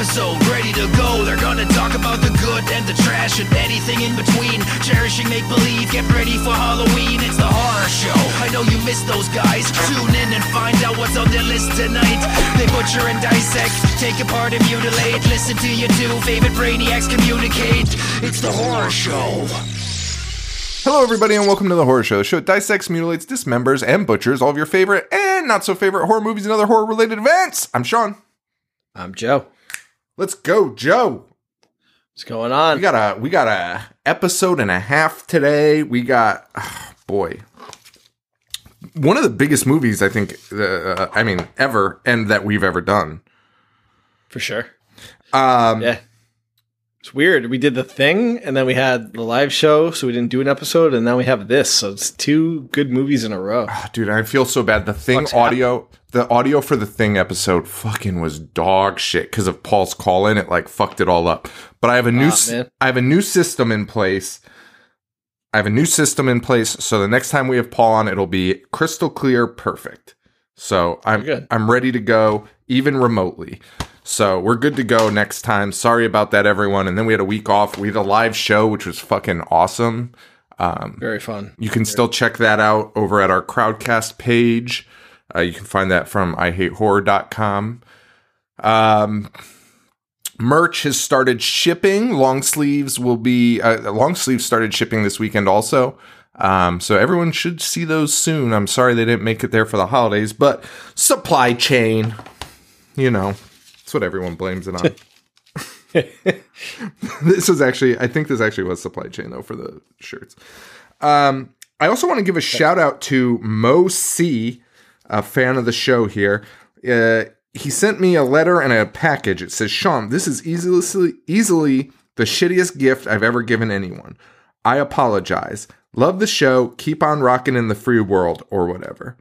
another episode ready to go. They're gonna talk about the good and the trash and anything in between. Cherishing make believe, get ready for Halloween. It's the horror show. I know you missed those guys. Tune in and find out what's on their list tonight. They butcher and dissect, take apart and mutilate. Listen to your two favorite brainiacs communicate. It's the horror show. Hello, everybody, and welcome to the Horror Show. The show that dissects, mutilates, dismembers, and butchers all of your favorite and not so favorite horror movies and other horror related events. I'm Sean. I'm Joe. Let's go, Joe. What's going on? We got a we got a episode and a half today. We got oh, boy one of the biggest movies I think uh, I mean ever and that we've ever done. For sure. Um, Yeah. It's weird. We did the thing and then we had the live show, so we didn't do an episode, and now we have this. So it's two good movies in a row. dude, I feel so bad. The thing What's audio, the audio for the thing episode, fucking was dog shit because of Paul's call in. It like fucked it all up. But I have a new, Ah. I have a new system in place. I have a new system in place, so the next time we have Paul on, it'll be crystal clear, perfect. So I'm Good. I'm ready to go, even remotely. So we're good to go next time. Sorry about that, everyone. And then we had a week off. We had a live show, which was fucking awesome. Very fun. You can still check that out over at our Crowdcast page. Uh, you can find that from ihatehorror.com. Um, merch has started shipping. Long sleeves will be, uh, long sleeves started shipping this weekend also. Um, so everyone should see those soon. I'm sorry they didn't make it there for the holidays, but supply chain, you know, that's what everyone blames it on. this was actually, I think this actually was supply chain though for the shirts. Um, I also want to give a shout out to Mo C, a fan of the show here. Uh, he sent me a letter and a package. It says, Sean, this is easily, easily the shittiest gift I've ever given anyone. I apologize. Love the show. Keep on rocking in the free world or whatever.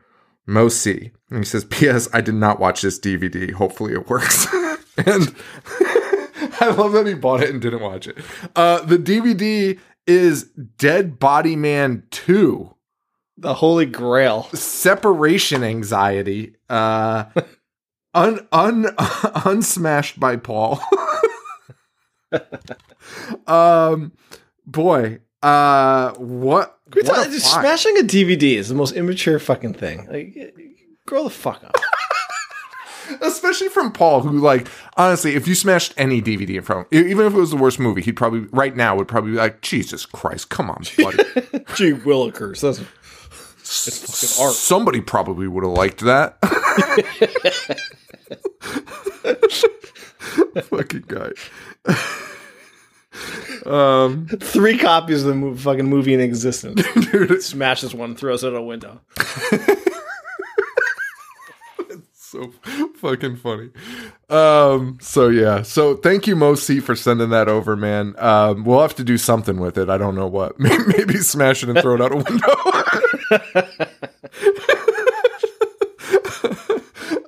Mo C. And he says, P.S. I did not watch this DVD. Hopefully it works. and I love that he bought it and didn't watch it. Uh, the DVD is Dead Body Man 2 The Holy Grail. Separation Anxiety. Uh, un, un, unsmashed by Paul. um, boy. Uh, what? Can we what tell- a smashing a DVD is the most immature fucking thing. Like, grow the fuck up. especially from Paul, who like honestly, if you smashed any DVD in front, of him, even if it was the worst movie, he'd probably right now would probably be like, Jesus Christ, come on, buddy. Gee Willikers. That's it's fucking art. Somebody probably would have liked that. Fucking guy. Um, Three copies of the mo- fucking movie in existence. dude, Smashes one, throws it out a window. so fucking funny. Um, so yeah. So thank you, Mosi, for sending that over, man. Um, we'll have to do something with it. I don't know what. Maybe, maybe smash it and throw it out a window.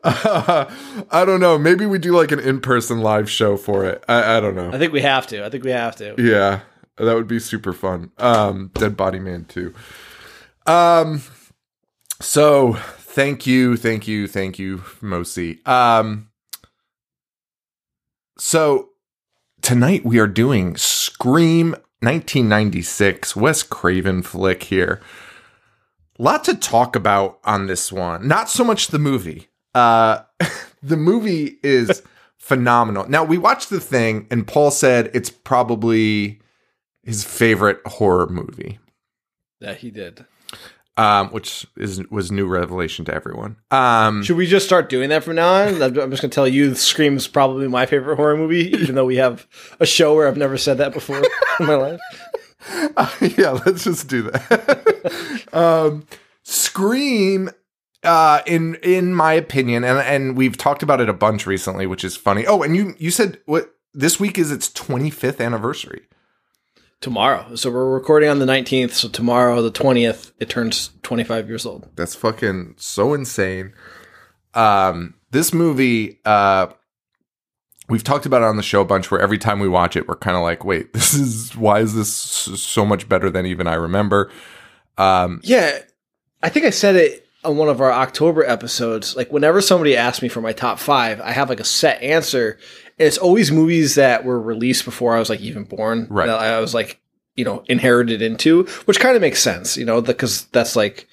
Uh, I don't know. Maybe we do like an in-person live show for it. I, I don't know. I think we have to. I think we have to. Yeah, that would be super fun. Um, Dead Body Man too. Um, so thank you, thank you, thank you, Mosi. Um, so tonight we are doing Scream 1996, Wes Craven flick here. Lot to talk about on this one. Not so much the movie. Uh, the movie is phenomenal. Now we watched the thing, and Paul said it's probably his favorite horror movie, Yeah, he did. um, which is was new revelation to everyone. Um, Should we just start doing that from now on? I'm I'm just gonna tell you, Scream is probably my favorite horror movie, even though we have a show where I've never said that before in my life. yeah, let's just do that. um, Scream, uh, in in my opinion, and and we've talked about it a bunch recently, which is funny. Oh, and you you said what this week is its 25th anniversary. Tomorrow, so we're recording on the 19th. So tomorrow, the 20th, it turns 25 years old. That's fucking so insane. Um, this movie, uh, we've talked about it on the show a bunch. Where every time we watch it, we're kind of like, "Wait, this is why is this so much better than even I remember?" Um, Yeah, I think I said it on one of our October episodes, like whenever somebody asks me for my top five, I have like a set answer. And it's always movies that were released before I was like even born. Right. That I was like, you know, inherited into, which kind of makes sense, you know, because that's like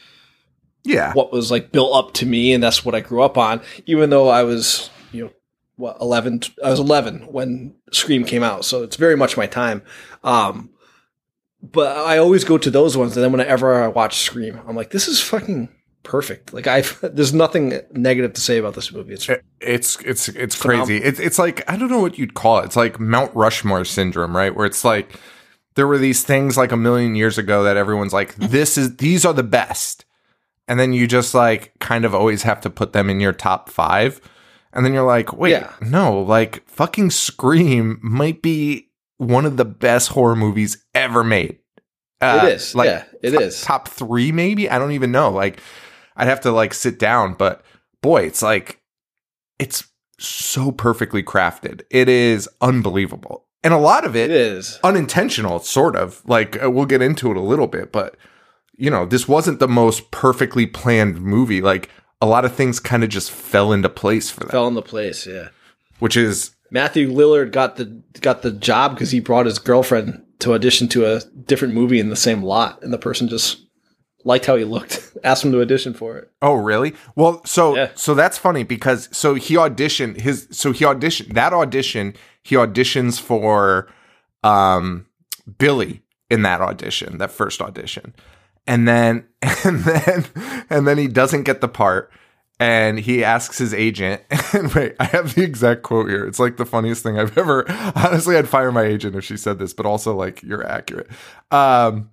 Yeah. what was like built up to me and that's what I grew up on, even though I was, you know, what, 11, I was 11 when Scream came out. So it's very much my time. Um, but I always go to those ones. And then whenever I watch Scream, I'm like, this is fucking perfect. Like I, there's nothing negative to say about this movie. It's It- It's it's it's crazy. It's it's like I don't know what you'd call it. It's like Mount Rushmore syndrome, right? Where it's like there were these things like a million years ago that everyone's like, this is these are the best, and then you just like kind of always have to put them in your top five, and then you're like, wait, Yeah. no, like fucking Scream might be one of the best horror movies ever made. Uh, it is. like yeah, it top, is. top three maybe i don't even know like i'd have to like sit down but boy it's like it's so perfectly crafted it is unbelievable and a lot of It it is. unintentional sort of like uh, we'll get into it a little bit but you know this wasn't the most perfectly planned movie like a lot of things kind of just fell into place for them Fell into place. Yeah. which is Matthew Lillard got the got the job because he brought his girlfriend to audition to a different movie in the same lot, and the person just liked how he looked, asked him to audition for it. Oh, really? Well, so Yeah. so that's funny because so he auditioned his so he auditioned that audition he auditions for um Billy in that audition, that first audition. And then and then and then he doesn't get the part and he asks his agent and wait, I have the exact quote here. It's like the funniest thing I've ever honestly I'd fire my agent if she said this, but also like you're accurate. Um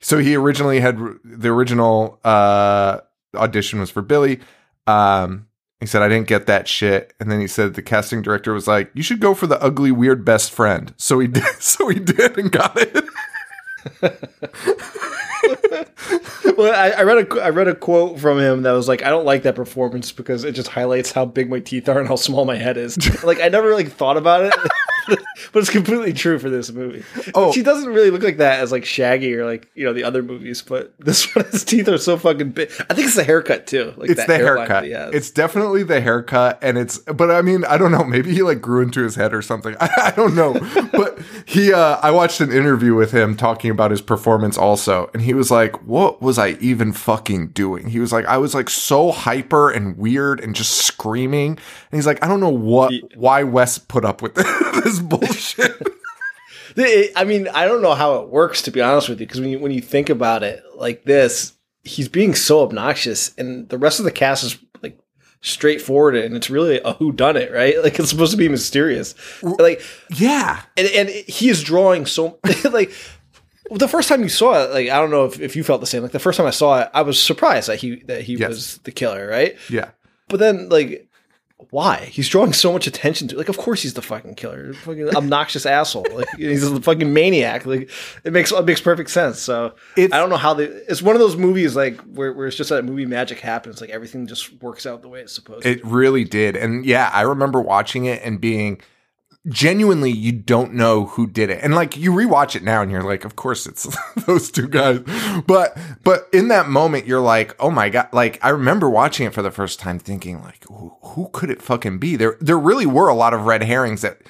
so he originally had the original uh audition was for Billy. Um, he said, I didn't get that shit. And then he said the casting director was like, You should go for the ugly, weird best friend. So he did so he did and got it. Well, I, I read a I read a quote from him that was like, "I don't like that performance because it just highlights how big my teeth are and how small my head is." like I never really thought about it, but it's completely true for this movie. Oh. she doesn't really look like that as like Shaggy or like you know the other movies, but this one his teeth are so fucking big. I think it's the haircut too. Like It's the haircut. has. It's definitely the haircut. And it's but I mean, I don't know, maybe he like grew into his head or something. I, I don't know. but he uh I watched an interview with him talking about his performance also, and he was like, What was I even fucking doing? He was like, I was like so hyper and weird and just screaming. And he's like, I don't know what why Wes put up with this bullshit. I mean, I don't know how it works to be honest with you, because when you when you think about it like this, he's being so obnoxious, and the rest of the cast is like straightforward, and it's really a who done it, right? Like it's supposed to be mysterious, like, yeah. and and he is drawing so like. The first time you saw it, like I don't know if, if you felt the same. Like the first time I saw it, I was surprised that he that he Yes. was the killer, right? Yeah. But then, like, why? He's drawing so much attention to. Like, of course he's the fucking killer, fucking obnoxious asshole. Like, he's a fucking maniac. Like, it makes it makes perfect sense. So It's- I don't know how they. It's one of those movies like where, where it's just that movie magic happens. Like everything just works out the way it's supposed. to. It really did. And yeah, I remember watching it and being genuinely you don't know who did it. And like you rewatch it now and you're like, of course it's those two guys. But but in that moment you're like, "Oh my god." Like I remember watching it for the first time thinking like, who, who could it fucking be? There there really were a lot of red herrings that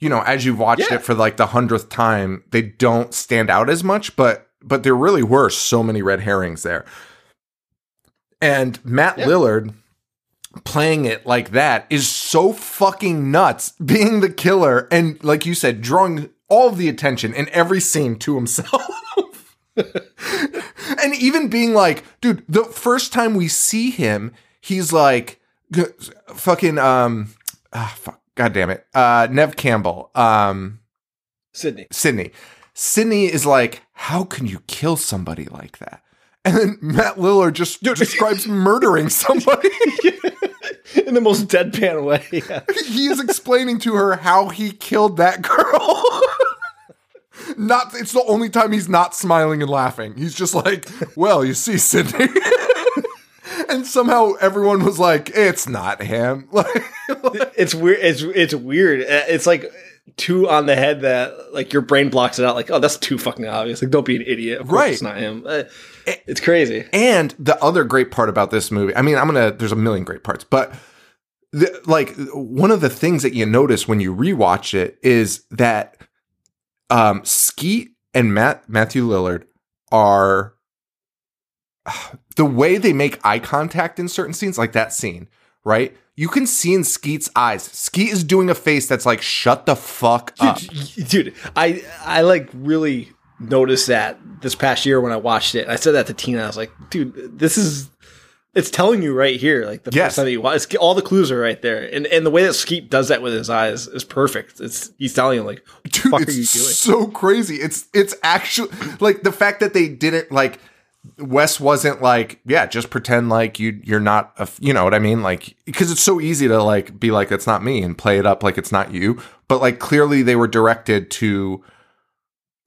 you know, as you've watched Yeah. it for like the 100th time, they don't stand out as much, but but there really were so many red herrings there. And Matt Lillard playing it like that is so fucking nuts being the killer and like you said drawing all the attention in every scene to himself and even being like dude the first time we see him he's like fucking um ah, fuck god damn it uh nev campbell um Sidney. Sidney. Sidney is like, how can you kill somebody like that? And then Matt Lillard just describes murdering somebody. in the most deadpan way. Yeah. he is explaining to her how he killed that girl. not it's the only time he's not smiling and laughing. He's just like, well, you see, Sidney. and somehow everyone was like, it's not him. Like, it's weird. It's it's weird. Uh, It's like too on the head that like your brain blocks it out. Like, oh, that's too fucking obvious. Like, don't be an idiot. Of course Right. it's not him. Uh, It's crazy. And the other great part about this movie, I mean, I'm gonna. There's a million great parts, but the, like one of the things that you notice when you rewatch it is that um, Skeet and Matt Matthew Lillard are the way they make eye contact in certain scenes, like that scene, right? You can see in Skeet's eyes. Skeet is doing a face that's like, "Shut the fuck up." dude i i like really noticed that this past year when i watched it i said that to tina i was like dude this is it's telling you right here like the Yes. first time that you watch it's, all the clues are right there and and the way that skeet does that with his eyes is perfect it's he's telling you like Dude, fuck it's are you doing so crazy. It's it's actually like the fact that they didn't like Wes wasn't like, yeah, just pretend like you you're not a, you know what I mean? Like because it's so easy to like be like it's not me and play it up like it's not you, but like clearly they were directed to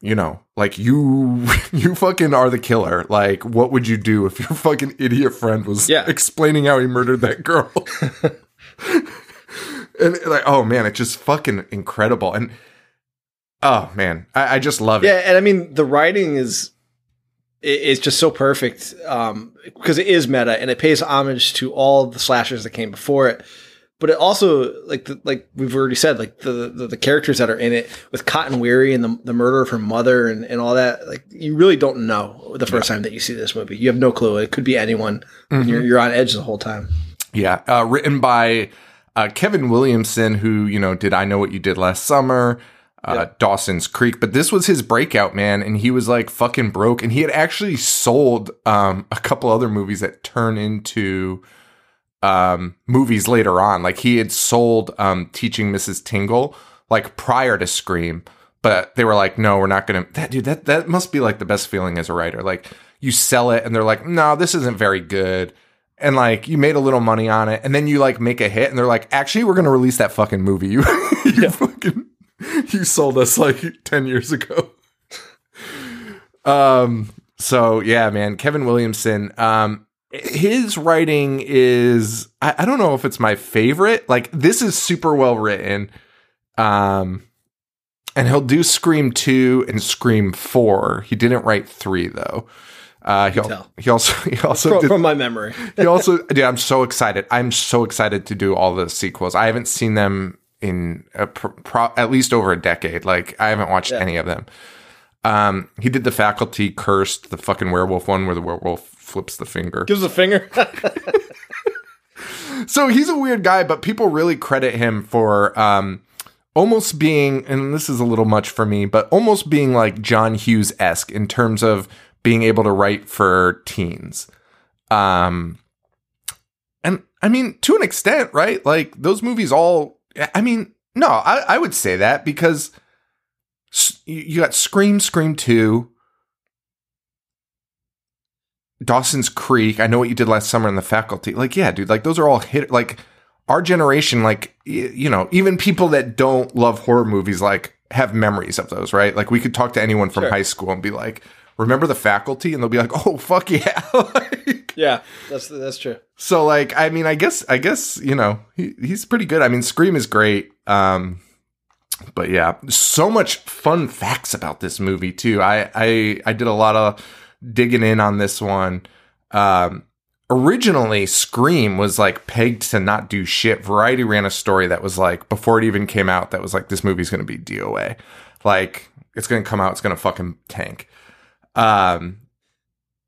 you know, like you you fucking are the killer. Like what would you do if your fucking idiot friend was Yeah. explaining how he murdered that girl? and like oh man, it's just fucking incredible. And Oh man, I, I just love yeah it. Yeah, and i mean the writing is i- is just so perfect um because it is meta and it pays homage to all the slashers that came before it. But it also like the, like we've already said like the, the the characters that are in it with Cotton Weary and the, the murder of her mother and, and all that like you really don't know the first time that you see this movie. You have no clue. It could be anyone. And you're, you're on edge the whole time. Yeah, uh, written by uh, Kevin Williamson, who you know did I Know What You Did Last Summer, uh, Dawson's Creek, but this was his breakout, man, and he was like fucking broke, and he had actually sold um, a couple other movies that turn into um, movies later on. Like he had sold um, Teaching Mrs. Tingle like prior to Scream, but they were like, no, we're not gonna. That dude, that that must be like the best feeling as a writer. Like you sell it, and they're like, no, this isn't very good. And like you made a little money on it, and then you like make a hit, and they're like, actually, we're gonna release that fucking movie. You, you fucking, you sold us like ten years ago. Um. So yeah, man, Kevin Williamson. Um, his writing is I, I don't know if it's my favorite. Like this is super well written. Um, and he'll do Scream two and Scream four. He didn't write three though. Uh, he, al- he also he also from, did, from my memory he also dude, I'm so excited. I'm so excited to do all the sequels. I haven't seen them in pro, pro, at least over a decade. Like I haven't watched Yeah. any of them. Um, he did the Faculty Cursed, the fucking werewolf one where the werewolf flips the finger. gives a finger So he's a weird guy, but people really credit him for um, almost being, and this is a little much for me, but almost being like John Hughes esque in terms of being able to write for teens. Um, and I mean, to an extent, right? Like those movies all, I mean, no, I, I would say that because you got Scream, Scream 2, Dawson's Creek. I know what you did last summer in the faculty. Like, yeah, dude, like those are all hit. Like our generation, like you know, even people that don't love horror movies, like have memories of those, right? Like we could talk to anyone from Sure. high school and be like, "Remember the faculty?" And they'll be like, "Oh, fuck yeah!" Like, yeah that's that's true so, like, I mean, I guess, I guess you know, he, he's pretty good. I mean, Scream is great. Um, but yeah, so much fun facts about this movie too. I I I did a lot of digging in on this one. Um, originally, Scream was like pegged to not do shit. Variety ran a story that was like before it even came out that was like this movie's going to be DOA, like it's going to come out, it's going to fucking tank. Um,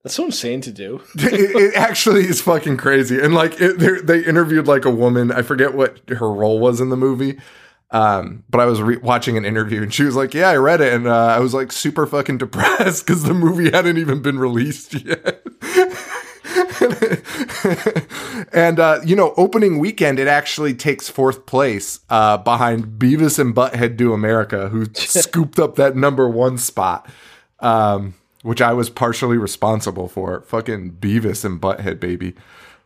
that's so insane to do it, it actually is fucking crazy. And like it, they they interviewed like a woman. I forget what her role was in the movie. Um, but I was re- watching an interview and she was like, "Yeah, I read it," and uh, I was like super fucking depressed because the movie hadn't even been released yet. and uh, you know, opening weekend, it actually takes fourth place uh, behind Beavis and Butthead Do America, who scooped up that number one spot. Um, which I was partially responsible for. Fucking Beavis and Butthead, baby.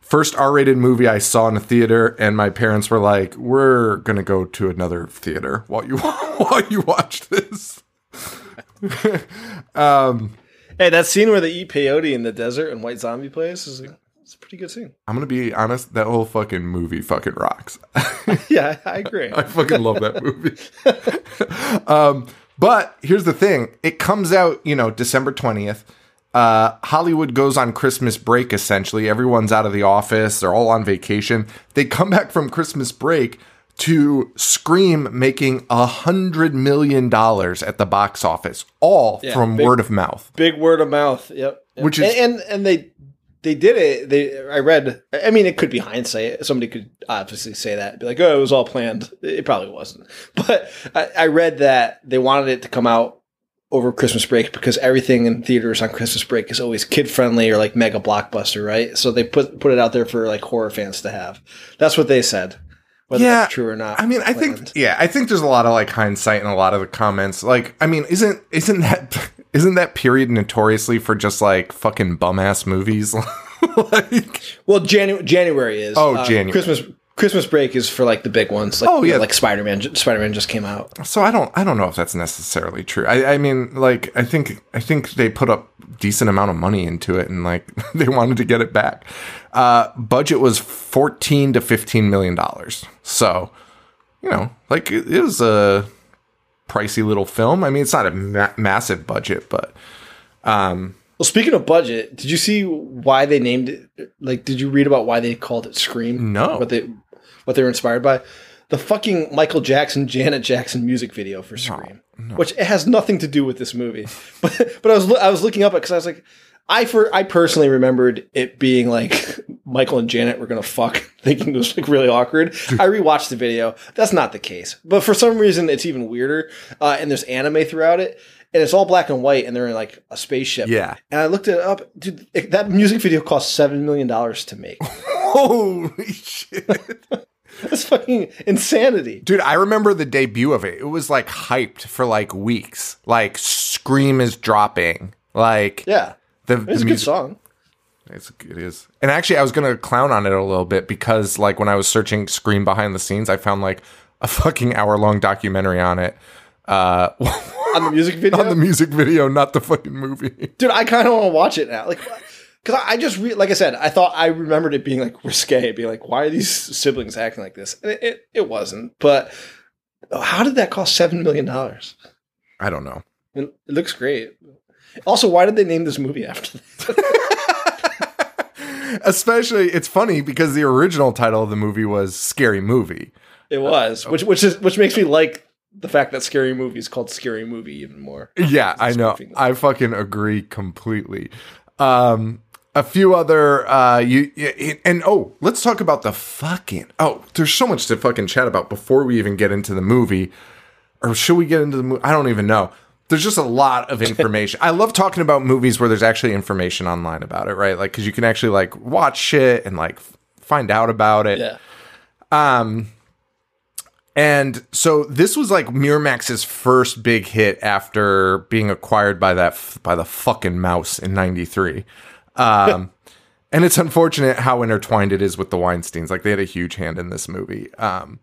First R rated movie I saw in a theater, and my parents were like, We're gonna go to another theater while you while you watch this. um, hey that scene where they eat peyote in the desert and white zombie plays is It's a pretty good scene. I'm gonna be honest. That whole fucking movie fucking rocks. Yeah, I agree. I fucking love that movie. um, but here's the thing: it comes out, you know, December twentieth. Uh, Hollywood goes on Christmas break. Essentially, everyone's out of the office. They're all on vacation. They come back from Christmas break to Scream making a hundred million dollars at the box office, all Yeah, from big- word of mouth. Big word of mouth. Yep. yep. Which is- and, and and they they did it. They I read. I mean, it could be hindsight. Somebody could obviously say that, be like, "Oh, it was all planned." It probably wasn't. But I, I read that they wanted it to come out over Christmas break because everything in theaters on Christmas break is always kid friendly or like mega blockbuster, right? So they put put it out there for like horror fans to have. That's what they said. Whether Yeah, that's true or not. I mean, I planned. think yeah, I think there's a lot of like hindsight in a lot of the comments. Like, I mean, isn't isn't that isn't that period notoriously for just like fucking bum ass movies? like, Well, Janu- January is. Oh, Uh, January. Christmas Christmas break is for like the big ones. Like, Oh, you know, yeah. like Spider Man. Spider Man just came out. so I don't I don't know if that's necessarily true. I, I mean, like, I think I think they put up decent amount of money into it, and like they wanted to get it back. Uh, budget was fourteen to fifteen million dollars. So, you know, like it, it was a pricey little film. I mean, it's not a ma- massive budget, but um, Well, speaking of budget, did you see why they named it? Like, did you read about why they called it Scream? No. What they what they were inspired by? The fucking Michael Jackson, Janet Jackson music video for Scream, which it has nothing to do with this movie. But but I was I was looking up it because I was like, I for I personally remembered it being like Michael and Janet were gonna fuck, thinking it was like really awkward. I rewatched the video. That's not the case, but for some reason it's even weirder. Uh, and there's anime throughout it, and it's all black and white, and they're in like a spaceship. Yeah. And I looked it up, dude. it- that music video cost seven million dollars to make. holy shit. That's fucking insanity. Dude, I remember the debut of it. It was like hyped for like weeks. Like Scream is dropping. Like Yeah, the, it's the a good music- song. It's, it is. And actually, I was gonna clown on it a little bit because like when I was searching Scream behind the scenes, I found like a fucking hour long documentary on it. Uh, On the music video, on the music video, not the fucking movie. dude, I kind of want to watch it now. Like, because I just re- like I said, I thought I remembered it being like risque, being like, why are these siblings acting like this? And it, it, it wasn't. But how did that cost seven million dollars? I don't know. It, it looks great. Also, why did they name this movie after? That? Especially, it's funny because the original title of the movie was Scary Movie. It was, which which is which makes me like the fact that Scary Movie is called Scary Movie even more. Yeah, I know. I fucking agree completely. Um, a few other uh, you and oh, let's talk about the fucking. Oh, there's so much to fucking chat about before we even get into the movie, or should we get into the movie? I don't even know. There's just a lot of information. I love talking about movies where there's actually information online about it, right? Like, because you can actually like watch shit and like find out about it. Yeah. Um. And so this was like Miramax's first big hit after being acquired by that f- by the fucking mouse in '93. Um, and it's unfortunate how intertwined it is with the Weinstein's. Like they had a huge hand in this movie. Um,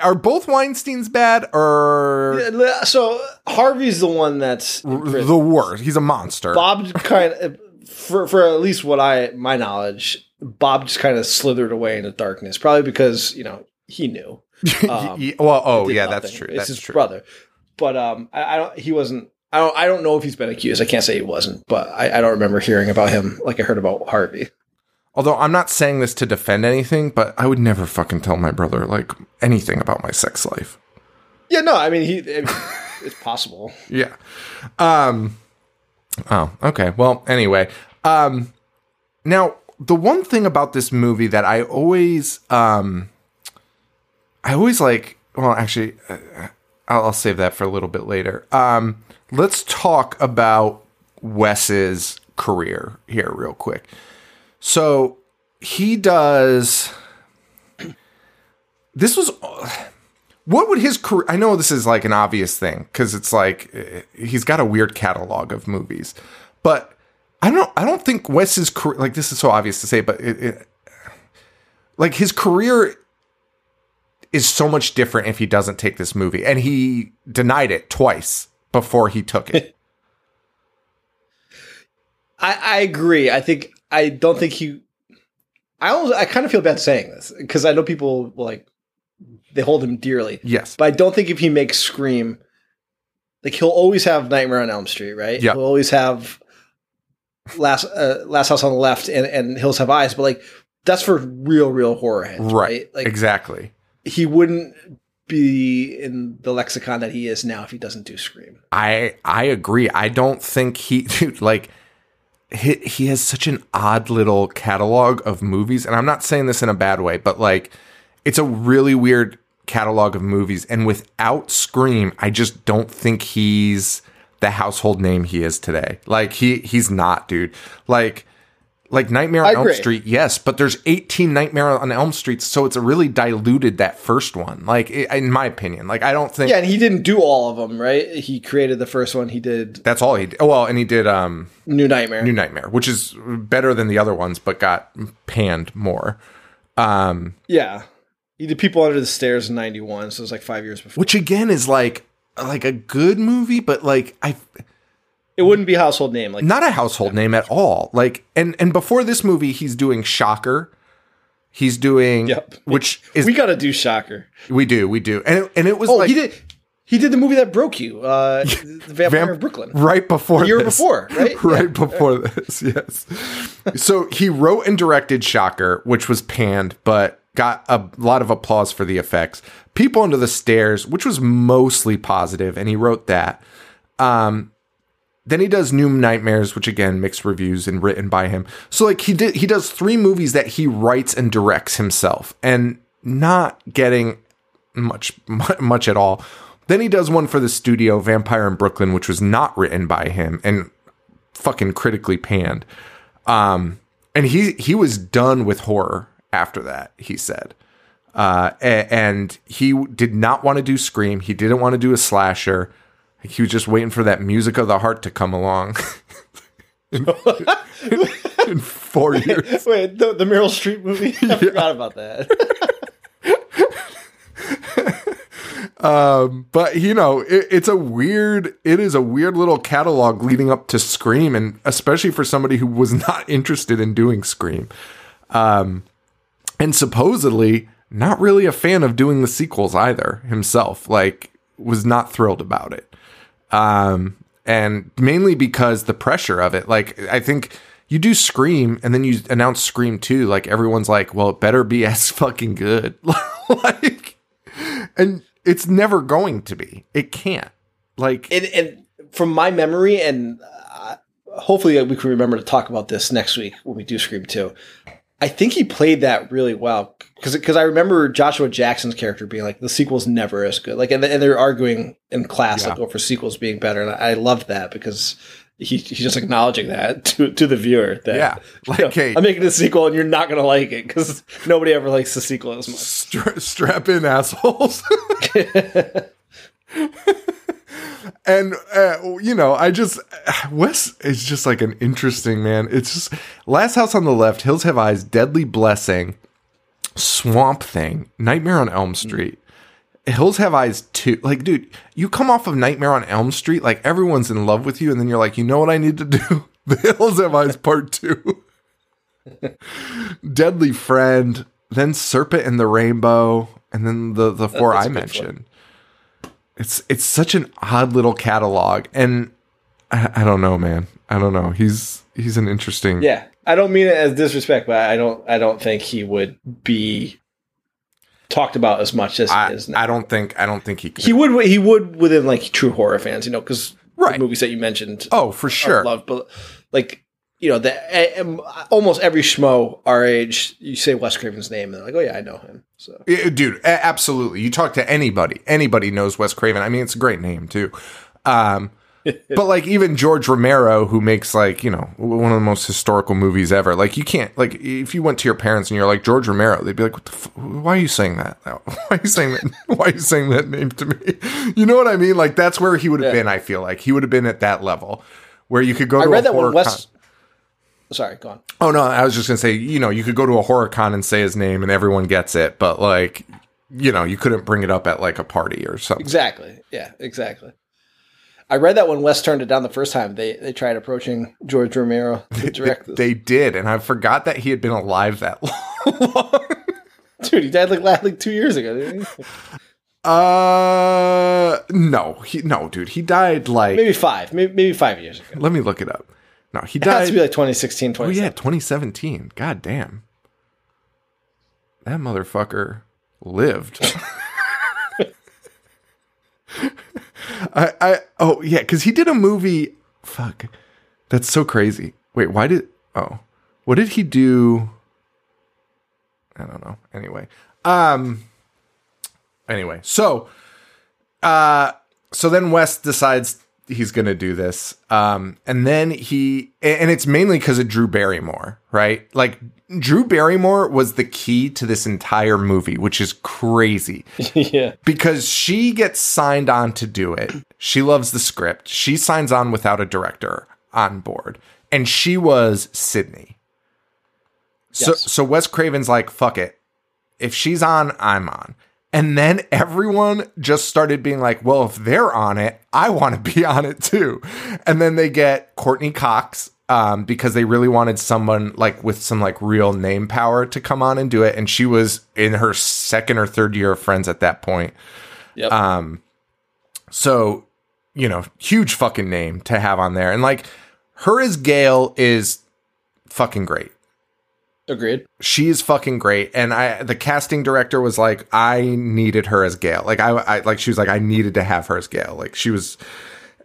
are both Weinstein's bad or So Harvey's the one that's the worst? He's a monster. Bob kind of, for for at least what I my knowledge, Bob just kind of slithered away into darkness, probably because you know he knew. Um, well, oh yeah, that's true. It's That's his true. brother, but um, I, I don't. He wasn't. I don't. I don't know if he's been accused. I can't say he wasn't, but I, I don't remember hearing about him like I heard about Harvey. Although I'm not saying this to defend anything, but I would never fucking tell my brother like anything about my sex life. Yeah, no, I mean he. I mean, it's possible. Yeah. Um Oh, okay. Well, anyway. Um now the one thing about this movie that I always um I always like well actually uh, I'll, I'll save that for a little bit later. Um let's talk about Wes's career here real quick. So he does this was what would his career i know this is like an obvious thing because it's like he's got a weird catalog of movies but i don't i don't think wes's career like this is so obvious to say but it, it, like his career is so much different if he doesn't take this movie and he denied it twice before he took it I, I agree. I think I don't think he. I almost, I kind of feel bad saying this because I know people like they hold him dearly, Yes. but I don't think if he makes Scream, like he'll always have Nightmare on Elm Street, right? Yeah. He'll always have Last uh, Last House on the Left and and Hills Have Eyes, but like that's for real, real horror heads, right? Right. Like exactly. he wouldn't be in the lexicon that he is now if he doesn't do Scream. I I agree. I don't think he dude, like he, he has such an odd little catalog of movies and I'm not saying this in a bad way, but like it's a really weird catalog of movies and without Scream, I just don't think he's the household name he is today. Like he he's not, dude. Like like Nightmare on Elm. Street, yes, but there's 18 Nightmare on Elm Streets, so it's really diluted that first one. Like in my opinion, like I don't think Yeah, and he didn't do all of them, right? He created the first one. He did that's all he did. Oh, well, and he did um New Nightmare. New Nightmare, which is better than the other ones, but got panned more. Um, yeah, he did People Under the Stairs in '91, so it was like five years before. which again is like like a good movie, but like I It wouldn't be a household name, like not a household name at all. Like and and before this movie, he's doing Shocker. He's doing Yep. which is we got to do Shocker. We do we do and it, and it was Oh, like he did. He did the movie that broke you, uh, the Vampire Vamp- of Brooklyn. right before The year this. before, right? right before this yes so he wrote and directed shocker which was panned but got a lot of applause for the effects people under the stairs which was mostly positive and he wrote that um then he does new nightmares which again mixed reviews and written by him so like he did he does three movies that he writes and directs himself and not getting much much at all. Then he does one for the studio, Vampire in Brooklyn, which was not written by him and fucking critically panned. Um, and he he was done with horror after that. He said, uh, and he did not want to do Scream. He didn't want to do a slasher. He was just waiting for that music of the heart to come along. in, in four years. Wait, the, the Meryl Streep movie? I forgot about that. but you know it, it's a weird it is a weird little catalog leading up to scream and especially for somebody who was not interested in doing scream um and supposedly not really a fan of doing the sequels either himself like was not thrilled about it um and mainly because the pressure of it like i think you do scream and then you announce scream 2 like everyone's like well it better be as fucking good like and it's never going to be. It can't. Like and, and from my memory, and uh, hopefully we can remember to talk about this next week when we do Scream 2. I think he played that really well because because I remember Joshua Jackson's character being like the sequel's never as good like and, and they're arguing in class like Yeah. oh for sequels being better and I, I loved that because he, he's just acknowledging that to, to the viewer that Yeah. Like, you know, hey- I'm making a sequel and you're not gonna like it because nobody ever likes the sequel as much. stra- strap in assholes. and uh, you know, I just Wes is just like an interesting man. It's just Last House on the Left, Hills Have Eyes, Deadly Blessing, Swamp Thing, Nightmare on Elm Street. Hills Have Eyes too. Like, dude, you come off of Nightmare on Elm Street, like everyone's in love with you, and then you're like, you know what I need to do? The Hills Have Eyes Part Two. Deadly Friend, then Serpent and the Rainbow, and then the the four I mentioned. It's it's such an odd little catalog, and I, I don't know, man. I don't know. He's he's an interesting. Yeah, I don't mean it as disrespect, but I don't. I don't think he would be talked about as much as I, he is now. I don't think I don't think he could. he would. He would within like true horror fans, you know, because Right. movies that you mentioned, oh, for sure. loved, but like you know, the almost every schmo our age, you say Wes Craven's name, and they're like, oh yeah, I know him. So. Dude absolutely. You talk to anybody. Anybody knows wes craven. I mean it's a great name too. Um but like even george romero who makes like you know one of the most historical movies ever like you can't like if you went to your parents and you're like george romero they'd be like what the f- why are you saying that? Why are you saying that? Why are you saying that name to me? You know what i mean? Like that's where he would have Yeah. been i feel like. He would have been at that level where you could go I to read a that horror. Wes. con- Sorry, go on. Oh no, I was just gonna say, you know, you could go to a horror con and say his name and everyone gets it, but like, you know, you couldn't bring it up at like a party or something. Exactly. Yeah, exactly. I read that when Wes turned it down the first time, they they tried approaching George Romero to direct this. They did, and I forgot that he had been alive that long. Dude, he died like like two years ago. Didn't he? Uh, no, he no, dude, he died like. Maybe five, maybe, maybe five years ago. Let me look it up. No, he It has died. to be like 2016, oh yeah, 2017. 2017. God damn, that motherfucker lived. I, I, oh yeah, because he did a movie. Fuck, that's so crazy. Wait, why did? Oh, what did he do? I don't know. Anyway, um, anyway, so, uh, so then Wes decides he's going to do this, um, and then he, and it's mainly because of Drew Barrymore, right? Like Drew Barrymore was the key to this entire movie, which is crazy yeah. because she gets signed on to do it. She loves the script. She signs on without a director on board, and she was Sidney. So, Yes. so Wes Craven's like, fuck it. If she's on, I'm on. And then everyone just started being like, well, if they're on it, I want to be on it too. And then they get Courteney Cox um, because they really wanted someone like with some like real name power to come on and do it. And she was in her second or third year of Friends at that point. Yep. Um, so, you know, huge fucking name to have on there. And like her as Gale is fucking great Agreed. she is fucking great. And i the casting director was like i needed her as Gale. Like I, I like she was like i needed to have her as Gale. Like she was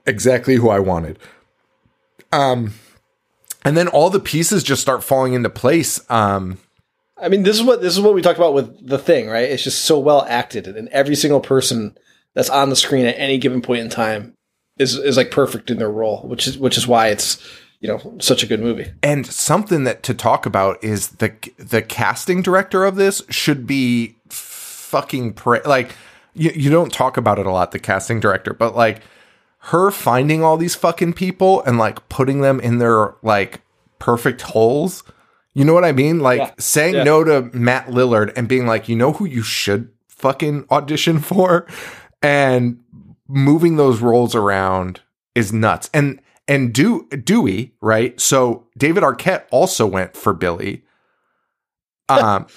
exactly who i wanted. Um and then all the pieces just start falling into place. Um I mean, this is what this is what we talked about with the thing, right? It's just so well acted, and every single person that's on the screen at any given point in time is is like perfect in their role, which is which is why it's you know such a good movie. and something that to talk about is the the casting director of this should be fucking pra- like you, you don't talk about it a lot the casting director but like her finding all these fucking people and like putting them in their like perfect holes you know what i mean like Yeah. saying Yeah. no to matt lillard and being like you know who you should fucking audition for and moving those roles around is nuts. And and do Dewey, right? So David Arquette also went for Billy. Um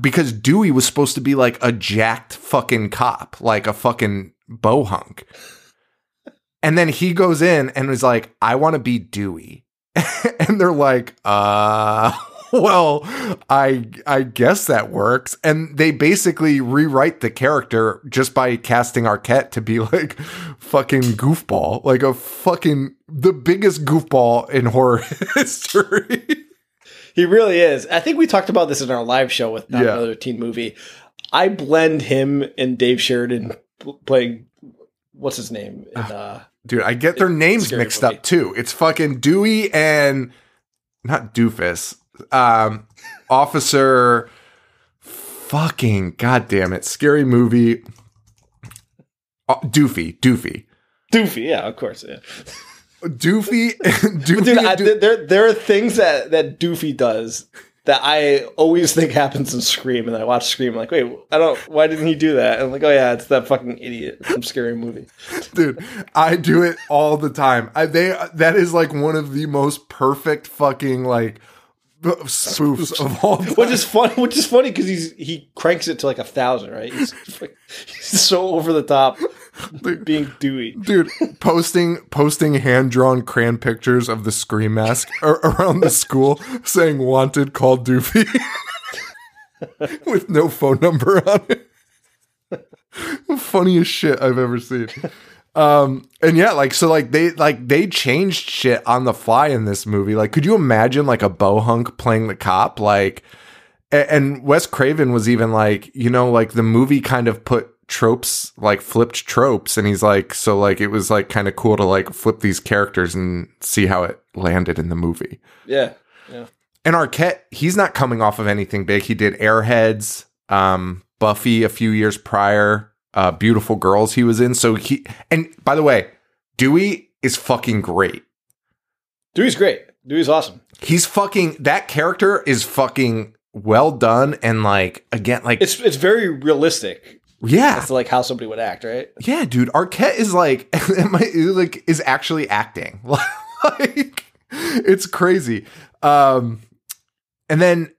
because Dewey was supposed to be like a jacked fucking cop, like a fucking bohunk. And then he goes in and is like, I want to be Dewey. and they're like, uh well, I I guess that works. And they basically rewrite the character just by casting Arquette to be like fucking goofball, like a fucking the biggest goofball in horror history. He really is. I think we talked about this in our live show with Not Yeah. Another Teen Movie. I blend him and Dave Sheridan playing what's his name in uh, Dude, I get their names mixed movie. up too. It's fucking Dewey and not Doofus. Um Officer fucking goddamn it. Scary movie. Uh, Doofy, Doofy. Doofy. Yeah, of course. Yeah. Doofy, Doofy, Dude, and I, there there are things that that Doofy does that I always think happens in Scream, and I watch Scream, I'm like, wait, I don't. Why didn't he do that? And I'm like, oh yeah, it's that fucking idiot from Scary Movie. dude i do it all the time I, they that is like one of the most perfect fucking like spoofs of all time. Which is funny. Which is funny because he's he cranks it to like a thousand, right? He's, like, he's so over the top, being Dewey. dude posting posting hand-drawn crayon pictures of the scream mask ar- around the school saying wanted call doofy with no phone number on it funniest shit i've ever seen um and yeah like so like they like they changed shit on the fly in this movie like could you imagine like a bohunk playing the cop like and Wes Craven was even like, you know, like the movie kind of put tropes, like flipped tropes, and he's like, so like it was like kind of cool to like flip these characters and see how it landed in the movie. Yeah, yeah. And Arquette, he's not coming off of anything big. He did Airheads, um, Buffy a few years prior, uh, Beautiful Girls he was in. So he and by the way, Dewey is fucking great. Dewey's great. Dewey's awesome. He's fucking that character is fucking well done and like again like It's it's very realistic. yeah It's like how somebody would act, right? Yeah, dude, Arquette is like, like is actually acting. like, it's crazy. Um, and then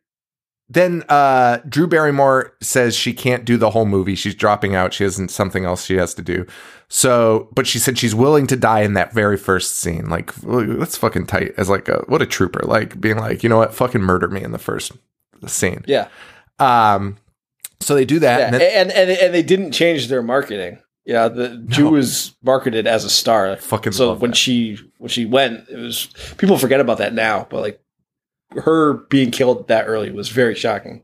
then uh, Drew Barrymore says she can't do the whole movie. She's dropping out. She has something else she has to do. So, but she said she's willing to die in that very first scene. Like, that's fucking tight. As like a what a trooper. Like being like, you know what, fucking murder me in the first scene. Yeah. Um. So they do that. Yeah, and then- and, and and they didn't change their marketing. Yeah, the Jew was marketed as a star. Fucking so when that. she when she went, it was people forget about that now, but like her being killed that early was very shocking.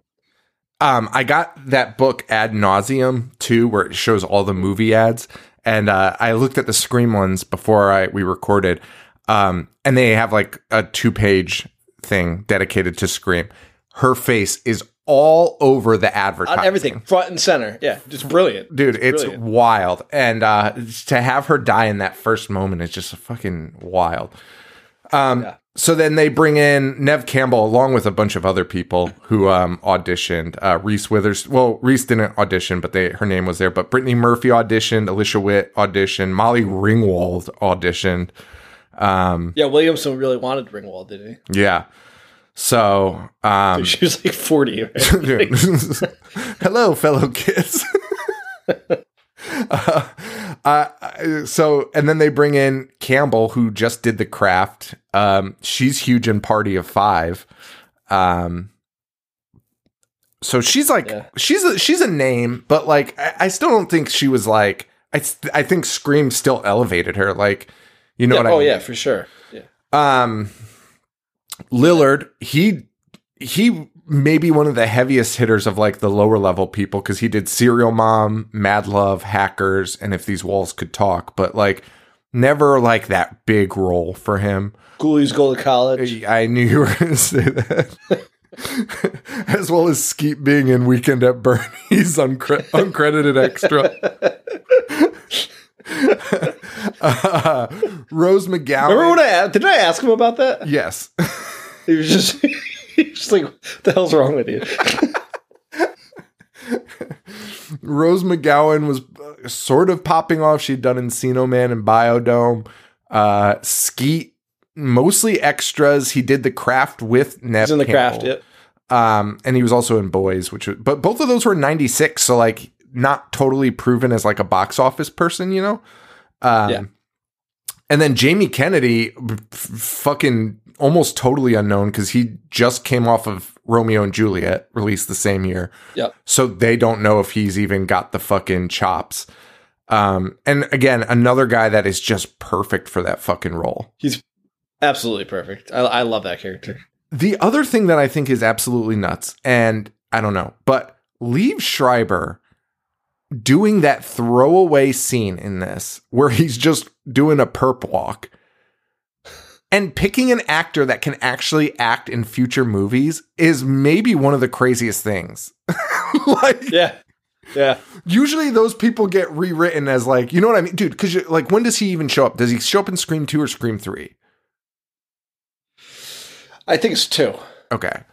um, I got that book ad nauseum too, where it shows all the movie ads, and uh, I looked at the Scream ones before I we recorded, um, and they have like a two page thing dedicated to Scream. Her face is all over the advertising. On everything, front and center. Yeah, just brilliant. Dude, it's Brilliant. wild. And uh, to have her die in that first moment is just fucking wild. Um, Yeah. So then they bring in Neve Campbell along with a bunch of other people who um, auditioned. Uh, Reese Withers. Well, Reese didn't audition, but they her name was there. But Brittany Murphy auditioned. Alicia Witt auditioned. Molly Ringwald auditioned. Um, Yeah, Williamson really wanted Ringwald, didn't he? yeah. So um, he? She was like forty. Right? Hello, fellow kids. uh, uh, so, and then they bring in Campbell, who just did the craft. Um, she's huge in Party of Five. Um, so she's like, Yeah. she's a, she's a name, but like, I, I still don't think she was like. I I think Scream still elevated her. Like, you know Yeah, what I oh mean? yeah, for sure. Yeah. Um, Lillard, he he may be one of the heaviest hitters of like the lower level people because he did Serial Mom, Mad Love, Hackers, and If These Walls Could Talk, but like never like that big role for him. Ghoulies go to college. I knew you were going to say that. As well as Skeet being in Weekend at Bernie's uncre- uncredited extra. uh, Rose McGowan. Remember when I did I ask him about that? Yes. He was just just like, "What the hell's wrong with you?" Rose McGowan was uh, sort of popping off. She'd done Encino Man and Biodome. Uh, Skeet, mostly extras. He did the craft with Neve He's in the craft. Yep. Um, and he was also in Boys, which was, but both of those were 96. So like not totally proven as like a box office person, you know? Um, Yeah. and then Jamie Kennedy, f- fucking almost totally unknown because he just came off of Romeo and Juliet, released the same year. Yep. So they don't know if he's even got the fucking chops. Um, and again, another guy that is just perfect for that fucking role. He's absolutely perfect. I, I love that character. The other thing that I think is absolutely nuts, and I don't know, but Liev Schreiber doing that throwaway scene in this where he's just doing a perp walk and picking an actor that can actually act in future movies is maybe one of the craziest things. like Yeah. Yeah. usually those people get rewritten as like, you know what I mean? Dude, cuz like when does he even show up? Does he show up in Scream 2 or Scream 3? I think it's two. Okay.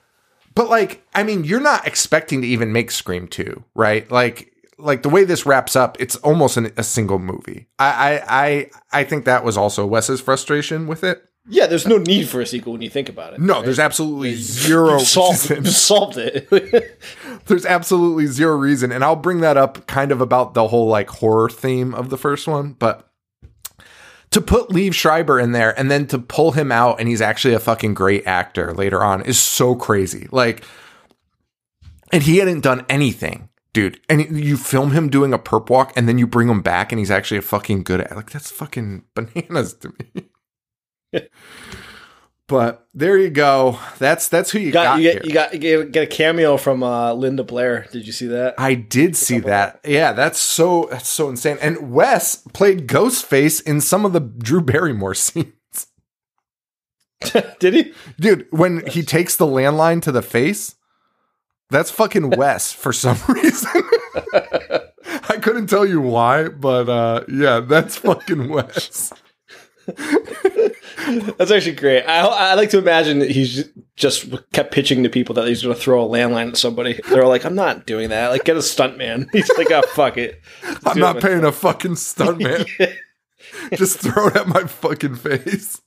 But like, I mean, you're not expecting to even make Scream 2, right? Like like the way this wraps up, it's almost an, a single movie. I, I I I think that was also Wes's frustration with it. Yeah, there's no need for a sequel when you think about it. No, there's absolutely zero solved, reason. solved it. There's absolutely zero reason, and I'll bring that up kind of about the whole like horror theme of the first one, but to put Liev Schreiber in there and then to pull him out and he's actually a fucking great actor later on is so crazy. Like, and he hadn't done anything, dude. And you film him doing a perp walk and then you bring him back and he's actually a fucking good at like that's fucking bananas to me. but there you go. That's that's who you, you got. got, you get you got you get, get a cameo from uh, Linda Blair. Did you see that? I did see that. Yeah, that's so that's so insane. And Wes played Ghostface in some of the Drew Barrymore scenes. Did he? Dude, when he takes the landline to the face, that's fucking Wes for some reason. I couldn't tell you why, but uh yeah, that's fucking Wes. That's actually great. I, I like to imagine that he's just kept pitching to people that he's going to throw a landline at somebody. They're like, "I'm not doing that. Like, get a stunt man." He's like, "Oh fuck it." I'm not it. paying a fucking stunt stuntman. Just throw it at my fucking face.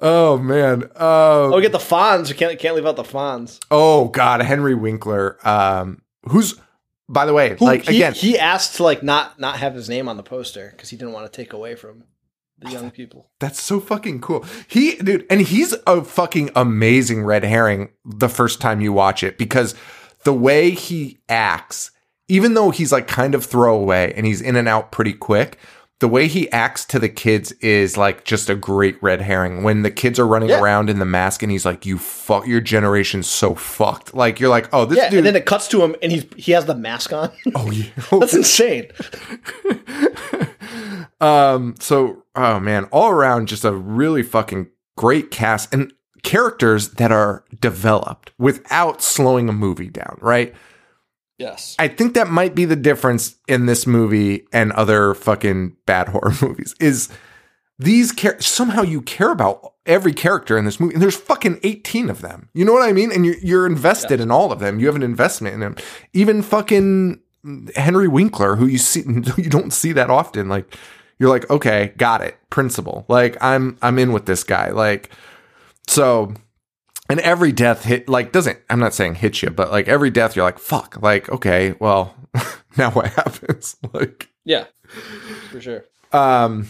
Oh man. Uh, Oh, we get the Fonz. We can't can't leave out the Fonz. oh god, Henry Winkler. Um, who's by the way, like he, again, he asked to like not not have his name on the poster because he didn't want to take away from the young people. That's so fucking cool. He, dude, and he's a fucking amazing red herring the first time you watch it because the way he acts, even though he's like kind of throwaway and he's in and out pretty quick, the way he acts to the kids is like just a great red herring. When the kids are running Yeah. around in the mask and he's like, "You fuck, your generation's so fucked." Like you're like, "Oh, this Yeah, dude." and then it cuts to him, and he's he has the mask on. oh yeah. That's insane. Um, so oh man, all around just a really fucking great cast and characters that are developed without slowing a movie down, right? Yes. I think that might be the difference in this movie and other fucking bad horror movies is these char- somehow you care about every character in this movie and there's fucking 18 of them. You know what I mean? And you're, you're invested in all of them. You have an investment in them. Even fucking Henry Winkler, who you see, you don't see that often. Like you're like, okay, got it. Principle. Like I'm, I'm in with this guy. Like, so and every death hit like doesn't i'm not saying hit you but like every death you're like fuck like okay well now what happens like Yeah, for sure. um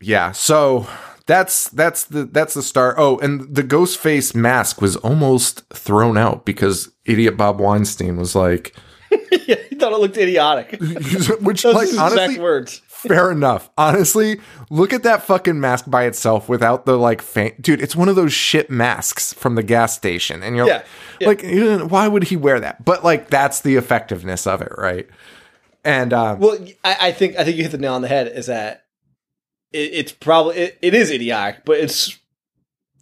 yeah so that's that's the that's the start oh and the ghost face mask was almost thrown out because idiot bob weinstein was like yeah, he thought it looked idiotic. which Those like honestly exact words. Fair enough. Honestly, look at that fucking mask by itself without the like fa- dude, it's one of those shit masks from the gas station and you're Yeah, yeah. like why would he wear that? But like that's the effectiveness of it, right? And um Well, I, I think I think you hit the nail on the head. Is that it, it's probably it, it is idiotic, but it's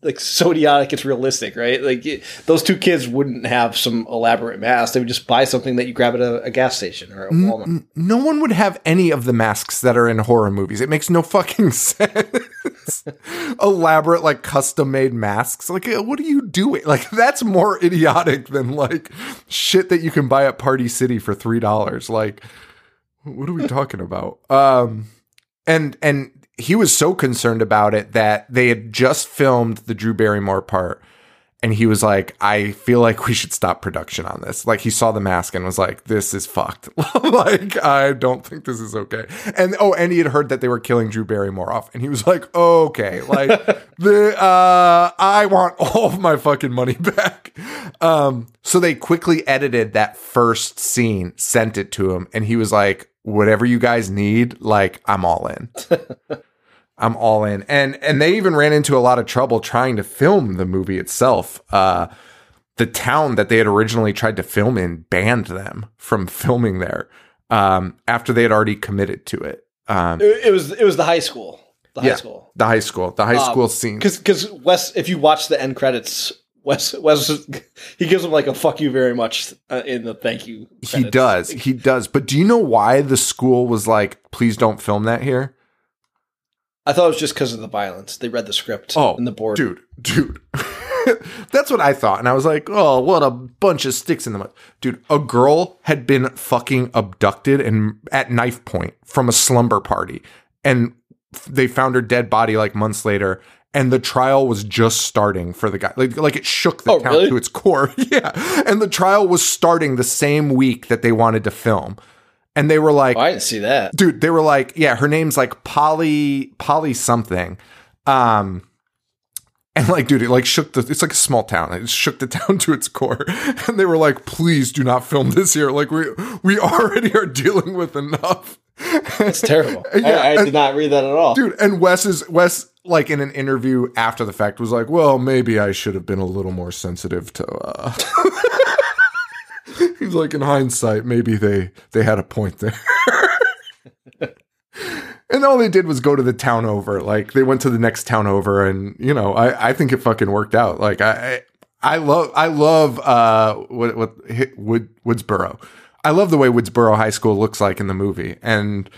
like so idiotic it's realistic, right? Like it, those two kids wouldn't have some elaborate mask; they would just buy something that you grab at a, a gas station or a Walmart. n- no one would have any of the masks that are in horror movies. It makes no fucking sense. Elaborate, like custom made masks. Like, eh, what are you doing? Like, that's more idiotic than like shit that you can buy at Party City for three dollars. Like, what are we talking about? Um, and and he was so concerned about it that they had just filmed the Drew Barrymore part. And he was like, I feel like we should stop production on this. Like he saw the mask and was like, this is fucked. like, I don't think this is okay. And oh, and he had heard that they were killing Drew Barrymore off. And he was like, okay, like the uh I want all of my fucking money back. Um, so they quickly edited that first scene, sent it to him, and he was like, whatever you guys need, like, I'm all in. I'm all in. And and they even ran into a lot of trouble trying to film the movie itself. Uh the town that they had originally tried to film in banned them from filming there um after they had already committed to it. Um It, it was it was the high school, the yeah, high school. The high school. The high Um, school scene. Because because Wes, if you watch the end credits, Wes Wes he gives him like a fuck you very much uh, in the thank you. He does. He does. But do you know why the school was like, please don't film that here? I thought it was just because of the violence. They read the script Oh, in the board. dude, dude. That's what I thought, and I was like, "Oh, what a bunch of sticks in the mud, dude." A girl had been fucking abducted and at knife point from a slumber party, and they found her dead body like months later. And the trial was just starting for the guy, like like it shook the Oh, town really? to its core. yeah, and the trial was starting the same week that they wanted to film, and they were like, Oh, I didn't see that. dude they were like yeah her name's like polly polly something um and like dude it like shook the it's like a small town it shook the town to its core and they were like please do not film this here like we we already are dealing with enough It's terrible. Yeah, I, I and- did not read that at all. dude and wes is wes like in an interview after the fact was like well maybe i should have been a little more sensitive to uh he's like in hindsight maybe they they had a point there and all they did was go to the town over like they went to the next town over and you know i i think it fucking worked out like i i, I love i love uh what what hit wood woodsboro i love the way woodsboro high school looks like in the movie and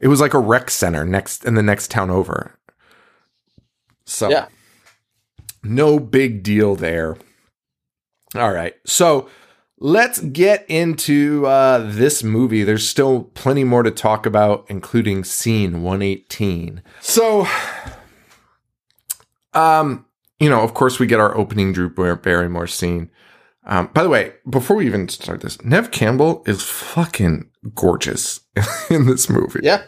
it was like a rec center next in the next town over so Yeah. no big deal there. All right. So let's get into uh, this movie. There's still plenty more to talk about, including scene 118. So Um, you know, of course, we get our opening Drew Barrymore scene. Um, by the way, before we even start this, Neve Campbell is fucking gorgeous in this movie. Yeah.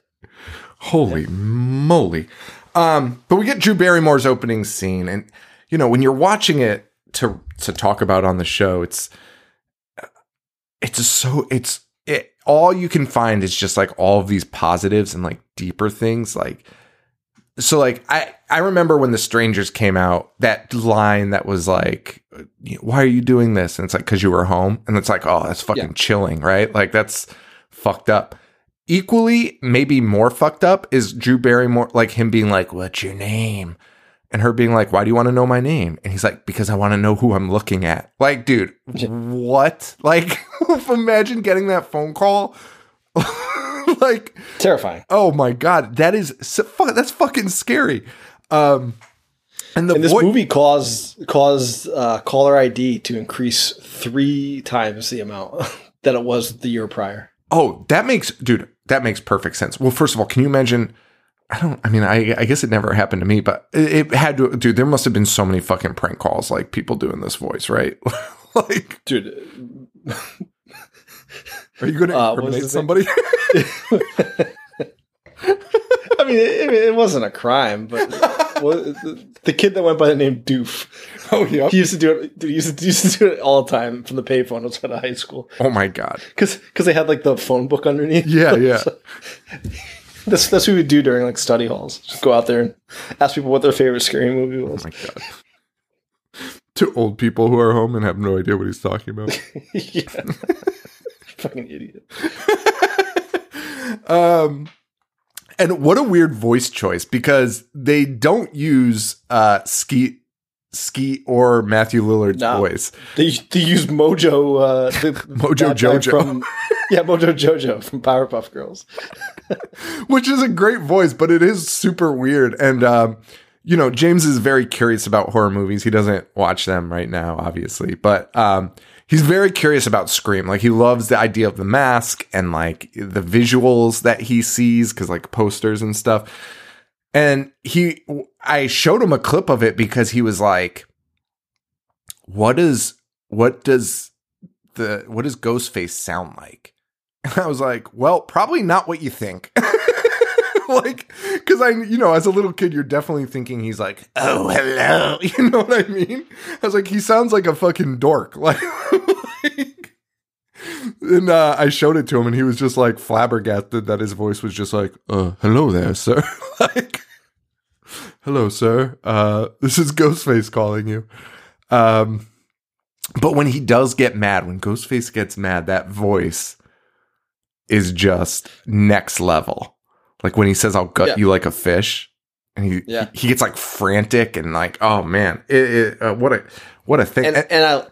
Holy moly. Um, but we get Drew Barrymore's opening scene, and you know, when you're watching it to to talk about on the show, it's it's so it's it all you can find is just like all of these positives and like deeper things like so like I I remember when the strangers came out that line that was like why are you doing this? And it's like cuz you were home. And it's like oh that's fucking yeah. chilling right? Like that's fucked up. Equally maybe more fucked up is Drew Barrymore like him being like what's your name and her being like why do you want to know my name and he's like because I want to know who I'm looking at like dude what like imagine getting that phone call like terrifying. Oh my god, that is so, that's fucking scary. Um, and the and this movie caused caused uh, caller ID to increase three times the amount that it was the year prior. Oh, that makes dude, that makes perfect sense. Well, first of all, can you imagine? I don't. I mean, I, I guess it never happened to me, but it, it had to. Dude, there must have been so many fucking prank calls, like people doing this voice, right? like, dude. Are you going to uh, incriminate somebody? I mean, it, it, wasn't a crime, but the kid that went by the name Doof. Oh yeah, he used to do it. He used to, used to do it all the time from the payphone outside of high school. Oh my god, because because they had like the phone book underneath. Yeah, yeah. That's that's what we would do during like study halls. Just go out there and ask people what their favorite scary movie was. Oh my god. To old people who are home and have no idea what he's talking about. yeah. Fucking idiot. um, and what a weird voice choice because they don't use uh Skeet Skeet or Matthew Lillard's no. voice. They they use Mojo uh Mojo Jojo from Yeah, Mojo Jojo from Powerpuff Girls. Which is a great voice, but it is super weird and um you know, James is very curious about horror movies. He doesn't watch them right now, obviously, but um, he's very curious about Scream. Like he loves the idea of the mask and like the visuals that he sees because like posters and stuff. And he, I showed him a clip of it because he was like, "What is what does the what does Ghostface sound like?" And I was like, "Well, probably not what you think." like, because I, you know, as a little kid, you're definitely thinking he's like, oh, hello. You know what I mean? I was like, he sounds like a fucking dork. Like and uh, I showed it to him, and he was just like flabbergasted that his voice was just like, uh, hello there, sir. like, hello, sir. Uh, this is Ghostface calling you. Um, but when he does get mad, when Ghostface gets mad, that voice is just next level. Like when he says, "I'll gut yeah. you like a fish," and he, yeah. he, he gets like frantic and like, oh man, it, it, uh, what a what a thing. And, and I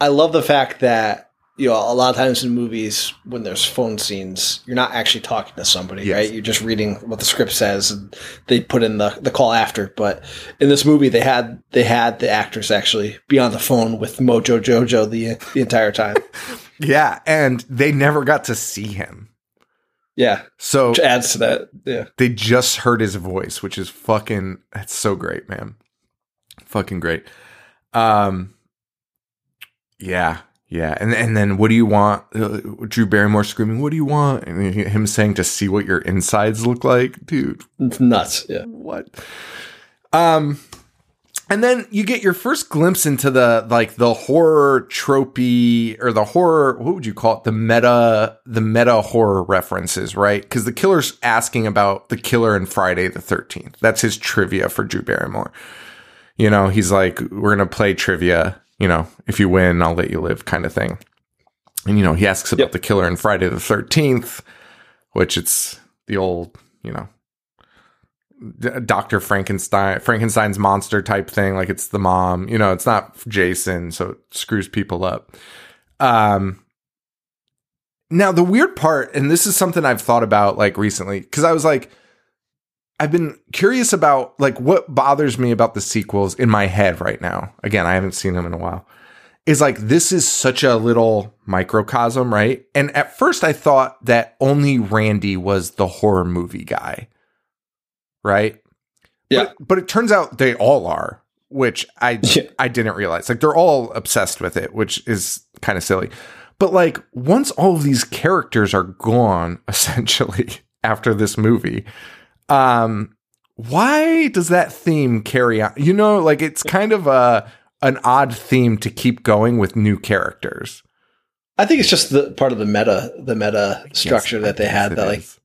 I love the fact that you know a lot of times in movies when there's phone scenes, you're not actually talking to somebody, yes. right? You're just reading what the script says, and they put in the the call after. But in this movie, they had they had the actors actually be on the phone with Mojo Jojo the the entire time. yeah, and they never got to see him. Yeah. So which adds to that. Yeah. They just heard his voice, which is fucking that's so great, man. Fucking great. Um yeah. Yeah. And and then what do you want? Uh, Drew Barrymore screaming, "What do you want?" And him saying to see what your insides look like, dude. It's nuts. Yeah. What? Um and then you get your first glimpse into the like the horror tropey or the horror what would you call it the meta the meta horror references right because the killer's asking about the killer in friday the 13th that's his trivia for drew barrymore you know he's like we're gonna play trivia you know if you win i'll let you live kind of thing and you know he asks about yep. the killer in friday the 13th which it's the old you know Dr. Frankenstein, Frankenstein's monster type thing. Like it's the mom, you know, it's not Jason. So it screws people up. Um, now the weird part, and this is something I've thought about like recently, because I was like, I've been curious about like what bothers me about the sequels in my head right now. Again, I haven't seen them in a while. Is like this is such a little microcosm, right? And at first I thought that only Randy was the horror movie guy right? Yeah. But, but it turns out they all are, which I Yeah. I didn't realize. Like they're all obsessed with it, which is kind of silly. But like once all of these characters are gone, essentially after this movie, um, why does that theme carry on? You know, like it's kind of a an odd theme to keep going with new characters. I think it's just the part of the meta, the meta structure Yes, that they had that like is.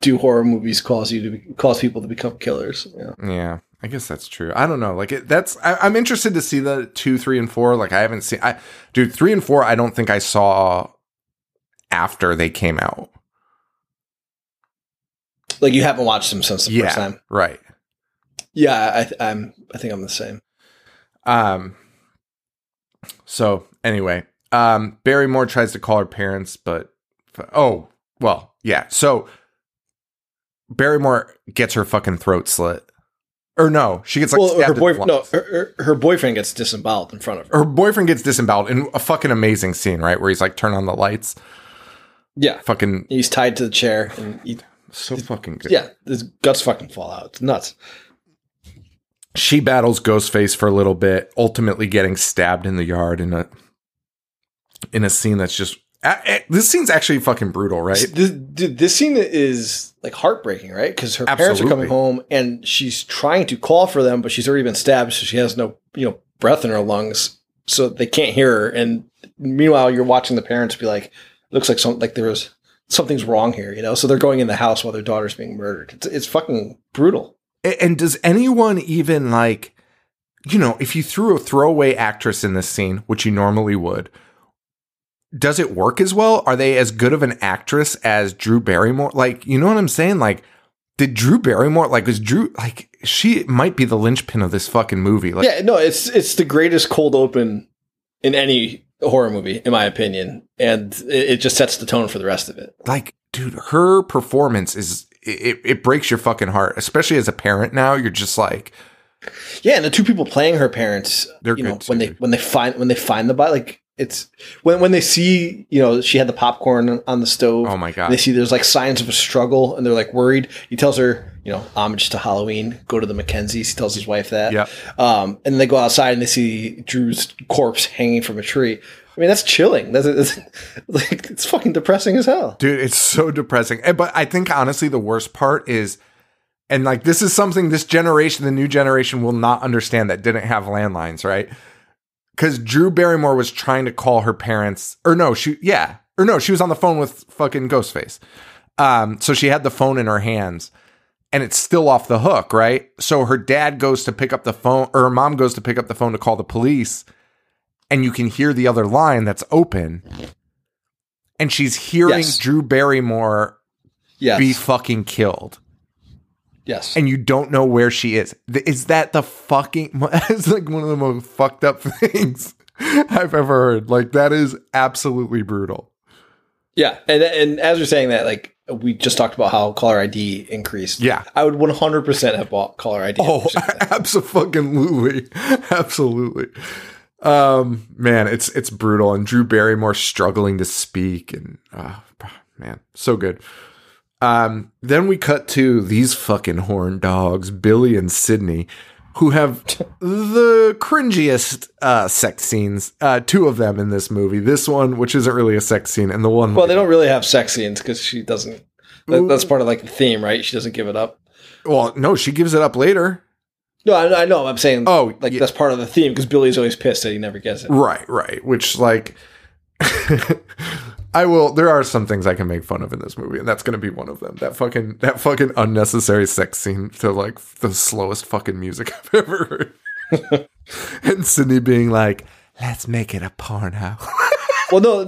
do horror movies cause you to be, cause people to become killers. Yeah. Yeah, I guess that's true. I don't know. Like it, that's I, I'm interested to see the two, three, and four. Like I haven't seen. I dude, three and four. I don't think I saw after they came out. Like you haven't watched them since the yeah, first time. right. Yeah, I, I'm. I think I'm the same. Um. So anyway, um, Barrymore tries to call her parents, but oh well, yeah. So Barrymore gets her fucking throat slit, or no, she gets like well, her boyfriend. No, her, her, her boyfriend gets disemboweled in front of her. her boyfriend gets disemboweled in a fucking amazing scene, right? Where he's like, turn on the lights. Yeah, Fucking he's tied to the chair, and he, so fucking good. yeah, his guts fucking fall out. It's nuts. She battles Ghostface for a little bit, ultimately getting stabbed in the yard in a in a scene that's just this scene's actually fucking brutal, right? This, dude, this scene is like heartbreaking, right? Because her parents are coming home, and she's trying to call for them, but she's already been stabbed, so she has no, you know, breath in her lungs, so they can't hear her. And meanwhile, you're watching the parents be like, "Looks like some like there was something's wrong here," you know. So they're going in the house while their daughter's being murdered. It's, it's fucking brutal. And does anyone even like, you know, if you threw a throwaway actress in this scene, which you normally would, does it work as well? Are they as good of an actress as Drew Barrymore? Like, you know what I'm saying? Like, did Drew Barrymore like was Drew like she might be the linchpin of this fucking movie? Like, yeah, no, it's it's the greatest cold open in any horror movie, in my opinion, and it, it just sets the tone for the rest of it. like dude her performance is it, it breaks your fucking heart especially as a parent now you're just like Yeah, and the two people playing her parents, They're you know, good when they when they find when they find the body, like it's when when they see, you know, she had the popcorn on the stove. oh my god they see there's like signs of a struggle, and they're like worried. He tells her, you know, homage to Halloween. Go to the Mackenzies. He tells his wife that. yeah Um, and they go outside and they see Drew's corpse hanging from a tree. I mean, that's chilling. That's, that's like it's fucking depressing as hell. dude it's so depressing And- but i think honestly the worst part is and like this is something this generation the new generation will not understand that didn't have landlines right because drew barrymore was trying to call her parents or no she yeah or no she was on the phone with fucking ghostface um so she had the phone in her hands and it's still off the hook right so her dad goes to pick up the phone or her mom goes to pick up the phone to call the police and you can hear the other line that's open and she's hearing Yes. drew barrymore Yes. be fucking killed yes. and you don't know where she is. Is that the fucking? It's like one of the most fucked up things I've ever heard. Like that is absolutely brutal. Yeah, and and as you're saying that, like we just talked about how caller ID increased. Yeah. I would 100 percent have bought caller ID. Oh, absolutely, absolutely. Um, man, it's it's brutal, and Drew Barrymore struggling to speak, and uh, man, so good. Um, then we cut to these fucking horn dogs, Billy and Sidney, who have the cringiest uh, sex scenes. Uh, two of them in this movie. This one, which isn't really a sex scene, and the one. Well, they don't really have sex scenes because she doesn't. That, that's part of like the theme, right? She doesn't give it up. well, no, she gives it up later. No, I, I know. I'm saying, Oh, like yeah. that's part of the theme because Billy's always pissed that he never gets it. Right, right. Which like I will there are some things I can make fun of in this movie, and that's gonna be one of them. That fucking that fucking unnecessary sex scene to like the slowest fucking music I've ever heard. and Sidney being like, let's make it a porno. Well, no,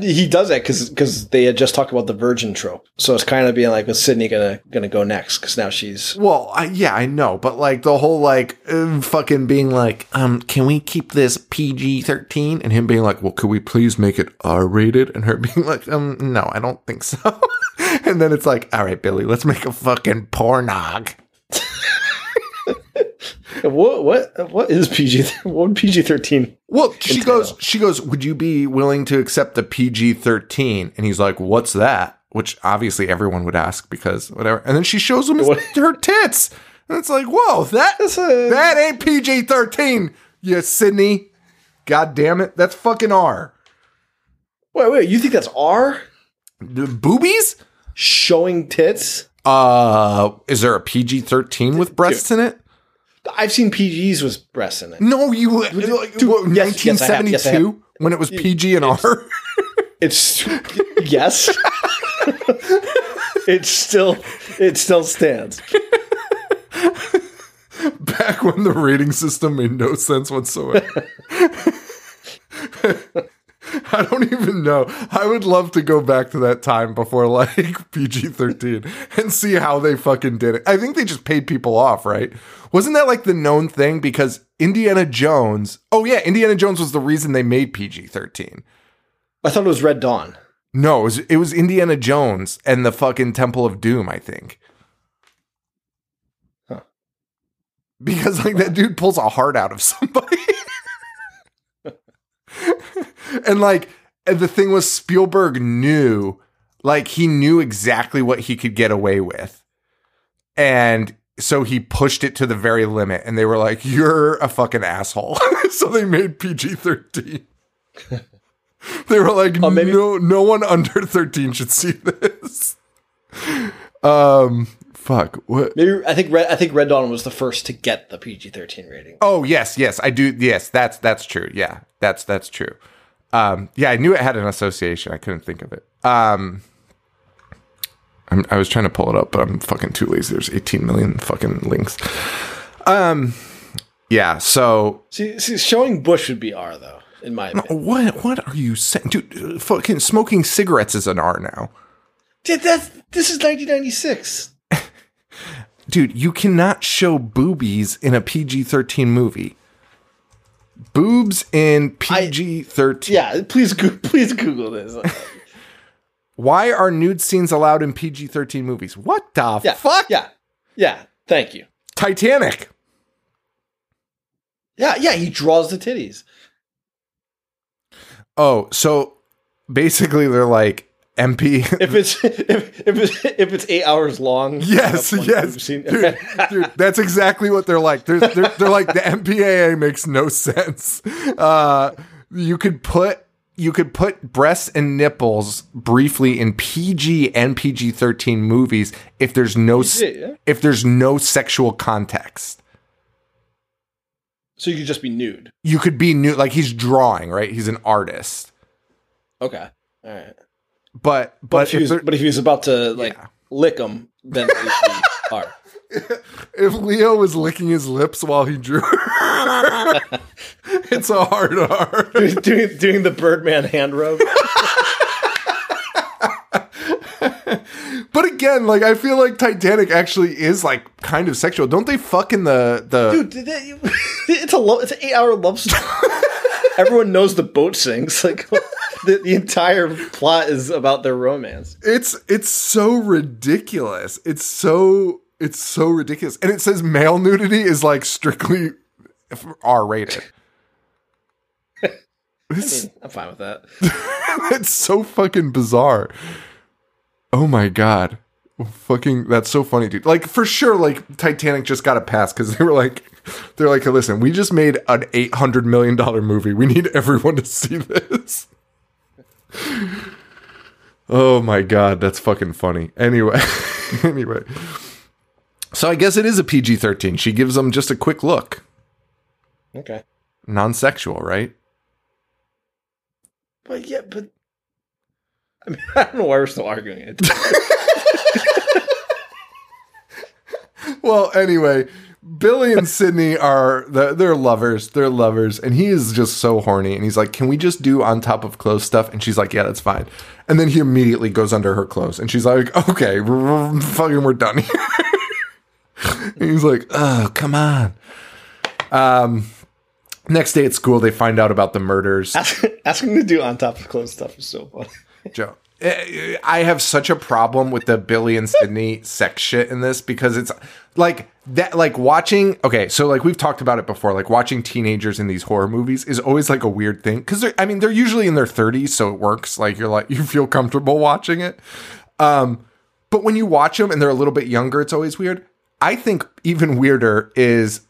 he does that because because they had just talked about the virgin trope, so it's kind of being like, "Was Sidney gonna gonna go next?" Because now she's well, I, yeah, I know, but like the whole like uh, fucking being like, um, can we keep this PG thirteen? And him being like, well, could we please make it R rated? And her being like, um, no, I don't think so. and then it's like, all right, Billy, let's make a fucking pornog. What what what is PG? What would PG thirteen? Well, she goes, she goes, would you be willing to accept the PG thirteen? And he's like, what's that? Which obviously everyone would ask because whatever. And then she shows him his, her tits. And it's like, whoa, that a- that ain't PG thirteen. You Sidney. God damn it, that's fucking R. Wait, wait. You think that's R? The boobies? Showing tits? Uh, is there a PG thirteen with breasts in it? I've seen PGs with breasts in it. No, you like, Dude, what, yes, yes, I have. 1972 Yes, have. when it was PG and R. It's yes. it still it still stands. Back when the rating system made no sense whatsoever. I don't even know. I would love to go back to that time before like PG 13 and see how they fucking did it. I think they just paid people off, right? Wasn't that like the known thing? Because Indiana Jones, oh yeah, Indiana Jones was the reason they made PG 13. I thought it was Red Dawn. No, it was, it was Indiana Jones and the fucking Temple of Doom, I think. Huh. Because like that dude pulls a heart out of somebody. and like and the thing was Spielberg knew like he knew exactly what he could get away with. And so he pushed it to the very limit and they were like you're a fucking asshole. so they made PG-13. They were like, Oh, maybe- no, no one under thirteen should see this. Um, fuck. What? Maybe I think Red I think Red Dawn was the first to get the PG thirteen rating. Oh, yes, yes, I do. Yes, that's that's true. Yeah, that's that's true. Um, yeah, I knew it had an association. I couldn't think of it. Um, I'm, I was trying to pull it up, but I'm fucking too lazy. There's 18 million fucking links. Um, yeah. So See, see showing Bush would be R though, in my opinion. what? What are you saying, dude? Fucking smoking cigarettes is an R now. Dude, that's this is nineteen ninety six. dude, you cannot show boobies in a PG 13 movie. Boobs in PG 13. Yeah, please go- please Google this. Why are nude scenes allowed in PG 13 movies? What the Yeah, fuck? Yeah, yeah. Thank you. Titanic. Yeah, yeah. He draws the titties. Oh, so basically they're like MP. If it's if, if it's if it's eight hours long. yes, yes. Dude, dude, that's exactly what they're like. They're, they're, they're like, the MPAA makes no sense. Uh, you could put. You could put breasts and nipples briefly in PG and PG thirteen movies if there's no yeah. if there's no sexual context. so you could just be nude. You could be nude, like he's drawing, right? He's an artist. Okay. All right. But But, but if, he was, but if he was about to like Yeah. lick them, then would if Leo was licking his lips while he drew, it's a hard R. doing doing the Birdman hand rub. But again, like I feel like Titanic actually is like kind of sexual. Don't they fuck in the the? Dude, did that- it's a lo- it's an eight hour love story. Everyone knows the boat sinks. Like the, the entire plot is about their romance. It's it's so ridiculous. It's so it's so ridiculous, and it says male nudity is like strictly R rated. I mean, I'm fine with that. it's so fucking bizarre. Oh my god. Fucking that's so funny, dude. Like for sure, like Titanic just got a pass because they were like they're like, listen, we just made an eight hundred million dollar movie. We need everyone to see this. oh my god, that's fucking funny. Anyway. anyway. So I guess it is a PG thirteen. She gives them just a quick look. Okay. Non sexual, right? But yeah, but I mean, I don't know why we're still arguing it. Well, anyway, Billy and Sidney are they're, they're lovers. They're lovers, and he is just so horny. And he's like, "Can we just do on top of clothes stuff?" And she's like, "Yeah, that's fine." And then he immediately goes under her clothes, and she's like, "Okay, fucking, we're done here." and he's like, "Oh, come on." Um, next day at school, they find out about the murders. Asking to do on top of clothes stuff is so funny. Joe. I have such a problem with the Billy and Sidney sex shit in this because it's like that like watching okay, so like we've talked about it before, like watching teenagers in these horror movies is always like a weird thing cuz I mean they're usually in their 30s so it works like you're like you feel comfortable watching it. Um but when you watch them and they're a little bit younger it's always weird. I think even weirder is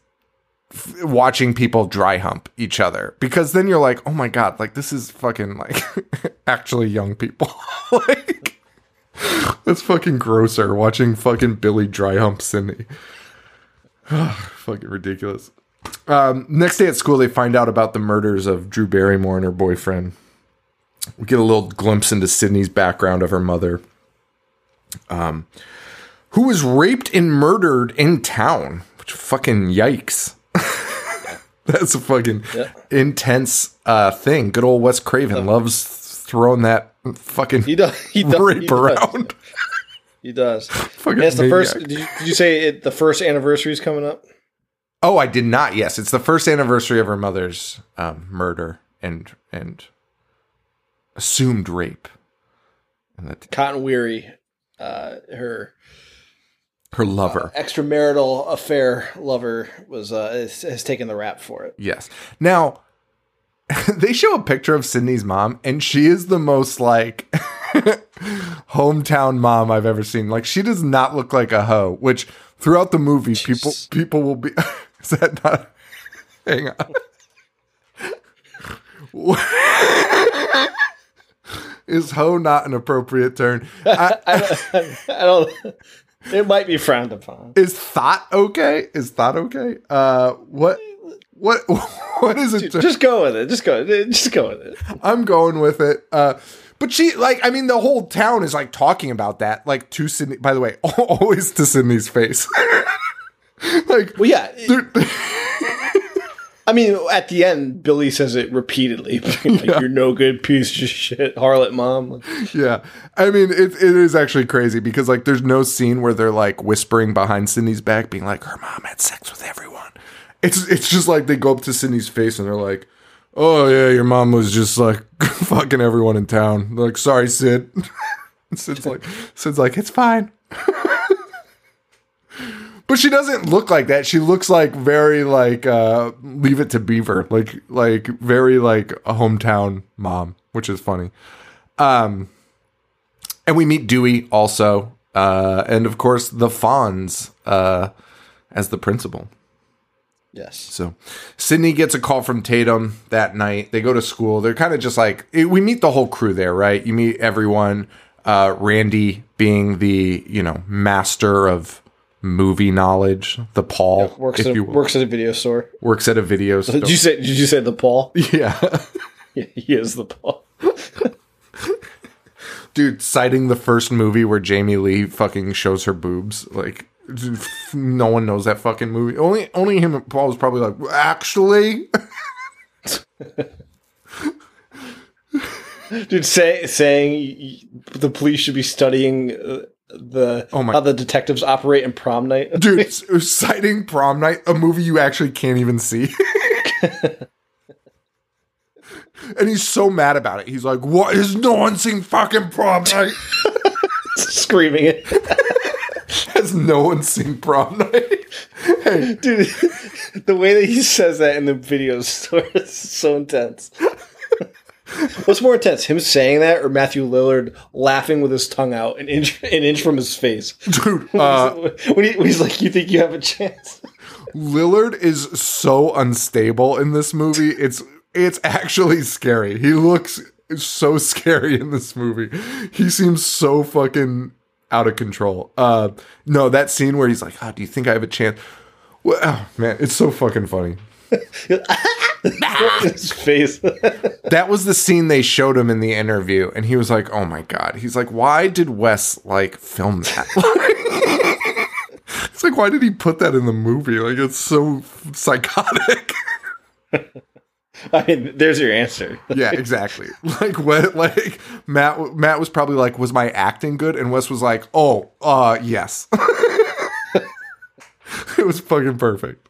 f- watching people dry hump each other because then you're like, oh my god, like this is fucking like actually young people. like that's fucking grosser watching fucking Billy dry hump Cindy. fucking ridiculous. Um, next day at school, they find out about the murders of Drew Barrymore and her boyfriend. We get a little glimpse into Sidney's background of her mother, um, who was raped and murdered in town. Which fucking yikes! That's a fucking Yeah. intense uh, thing. Good old Wes Craven loves throwing that fucking He does. He does. rape he does. around. He does. Fucking it's the first. Did you, did you say it, the first anniversary is coming up? Oh, I did not. Yes, it's the first anniversary of her mother's um, murder and and assumed rape, and that Cotton Weary, uh, her her lover. extramarital affair lover, was uh, has, has taken the rap for it. Yes. Now they show a picture of Sidney's mom, and she is the most like hometown mom I've ever seen. Like she does not look like a hoe. Which throughout the movie, people people will be. is that not? Hang on. is hoe not an appropriate term? I, I don't. It might be frowned upon. is thought okay? Is thought okay? Uh, what? What? What is it? Just go with it. Just go. Just go with it. I'm going with it. Uh, but she, like, I mean, the whole town is like talking about that, like to Sidney. By the way, always to Sidney's face. like, Well, yeah. I mean, at the end, Billy says it repeatedly. like, You're no good piece of shit, harlot mom. yeah. I mean, it, it is actually crazy because like, there's no scene where they're like whispering behind Sidney's back, being like, her mom had sex with everyone. It's it's just like they go up to Sidney's face and they're like, oh yeah, your mom was just like fucking everyone in town. They're like, sorry, Sid. Sid's like, Sid's like, it's fine. But she doesn't look like that. She looks like very like uh leave it to Beaver. Like like very like a hometown mom, which is funny. Um and we meet Dewey also. Uh and of course the Fonz uh as the principal. Yes. So Sidney gets a call from Tatum that night. They go to school. They're kind of just like it- we meet the whole crew there, right? You meet everyone. Uh, Randy being the you know master of movie knowledge, the Paul, Works if at, a, works at a video store. works at a video store. Did you say? Did you say the Paul? yeah, Yeah, he is the Paul. dude, citing the first movie where Jamie Lee fucking shows her boobs, like no one knows that fucking movie. Only only him and Paul was probably like, actually. Dude, say, saying the police should be studying uh, the Oh my- how the detectives operate in prom night. dude citing prom night a movie you actually can't even see and he's so mad about it he's like what is no one seen fucking prom night screaming it. has no one seen prom night hey Dude, the way that he says that in the video store is so intense. What's more intense, him saying that or Matthew Lillard laughing with his tongue out an inch an inch from his face? dude uh, when, he, when he's like, "You think you have a chance?" lillard is so unstable in this movie. It's it's actually scary. He looks so scary in this movie. He seems so fucking out of control. Uh no that scene where he's like oh do you think i have a chance? Well, oh, man it's so fucking funny his face. that was the scene they showed him in the interview and he was like oh my god. He's like why did wes like film that? It's like why did he put that in the movie? Like it's so psychotic. I mean, there's your answer. yeah exactly. Like what like matt matt was probably like was my acting good? And wes was like oh uh yes. It was fucking perfect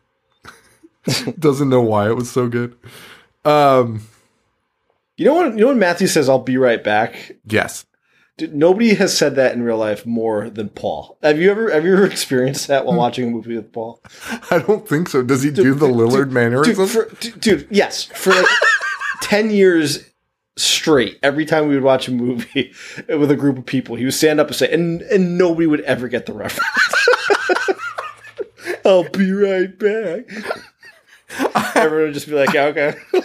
doesn't know why it was so good um You know when you know when Matthew says, "I'll be right back." yes Dude, nobody has said that in real life more than Paul. Have you ever have you ever experienced that while watching a movie with Paul? i don't think so does he do the lillard Dude, mannerism for, dude, dude, yes, for like ten years straight. Every time we would watch a movie with a group of people, he would stand up and say, and and nobody would ever get the reference. I'll be right back. Everyone would just be like, yeah, okay.